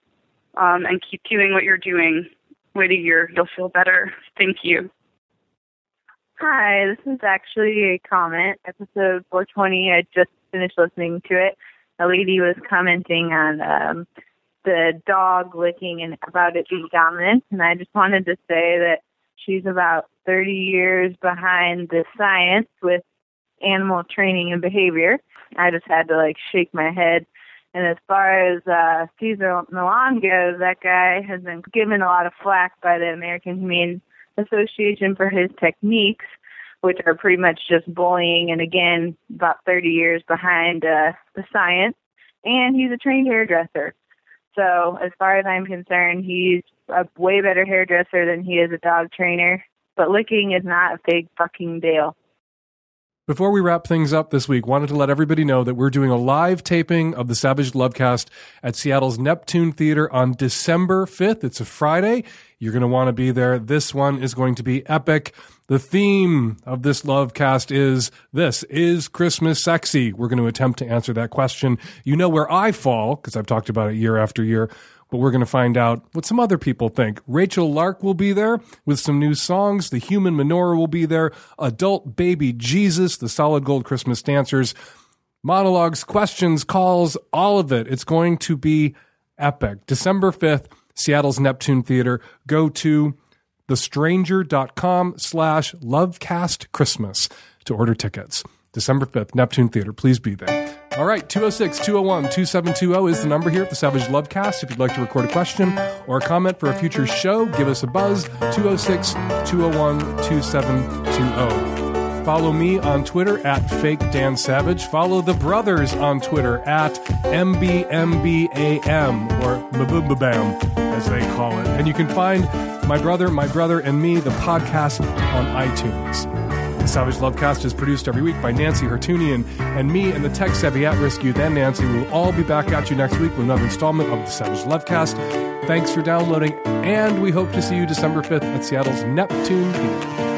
Um, and keep doing what you're doing. Wait a year, you'll feel better. Thank you. Hi, this is actually a comment. Episode 420. I just finished listening to it. A lady was commenting on um, the dog licking and about it being dominant, and I just wanted to say that she's about 30 years behind the science with animal training and behavior. I just had to like shake my head. And as far as uh, Cesar Millan goes, that guy has been given a lot of flack by the American Humane Association for his techniques, which are pretty much just bullying and again about 30 years behind uh, the science. And he's a trained hairdresser. So as far as I'm concerned, he's a way better hairdresser than he is a dog trainer. But licking is not a big fucking deal. Before we wrap things up this week, wanted to let everybody know that we're doing a live taping of the Savage Lovecast at Seattle's Neptune Theater on December 5th. It's a Friday. You're going to want to be there. This one is going to be epic. The theme of this Lovecast is this is Christmas sexy? We're going to attempt to answer that question. You know where I fall because I've talked about it year after year but we're going to find out what some other people think. Rachel Lark will be there with some new songs. The Human Menorah will be there. Adult Baby Jesus, the Solid Gold Christmas Dancers, monologues, questions, calls, all of it. It's going to be epic. December 5th, Seattle's Neptune Theater. Go to thestranger.com slash lovecast Christmas to order tickets. December 5th, Neptune Theater. Please be there. All right, 206 201 2720 is the number here at the Savage Lovecast. If you'd like to record a question or a comment for a future show, give us a buzz 206 201 2720. Follow me on Twitter at Fake Dan Savage. Follow the brothers on Twitter at MBMBAM or Mabubabam, as they call it. And you can find my brother, my brother, and me, the podcast on iTunes. The Savage Lovecast is produced every week by Nancy Hertunian and me and the tech savvy at risk you. Then Nancy We will all be back at you next week with another installment of the Savage Lovecast. Thanks for downloading, and we hope to see you December 5th at Seattle's Neptune Theater.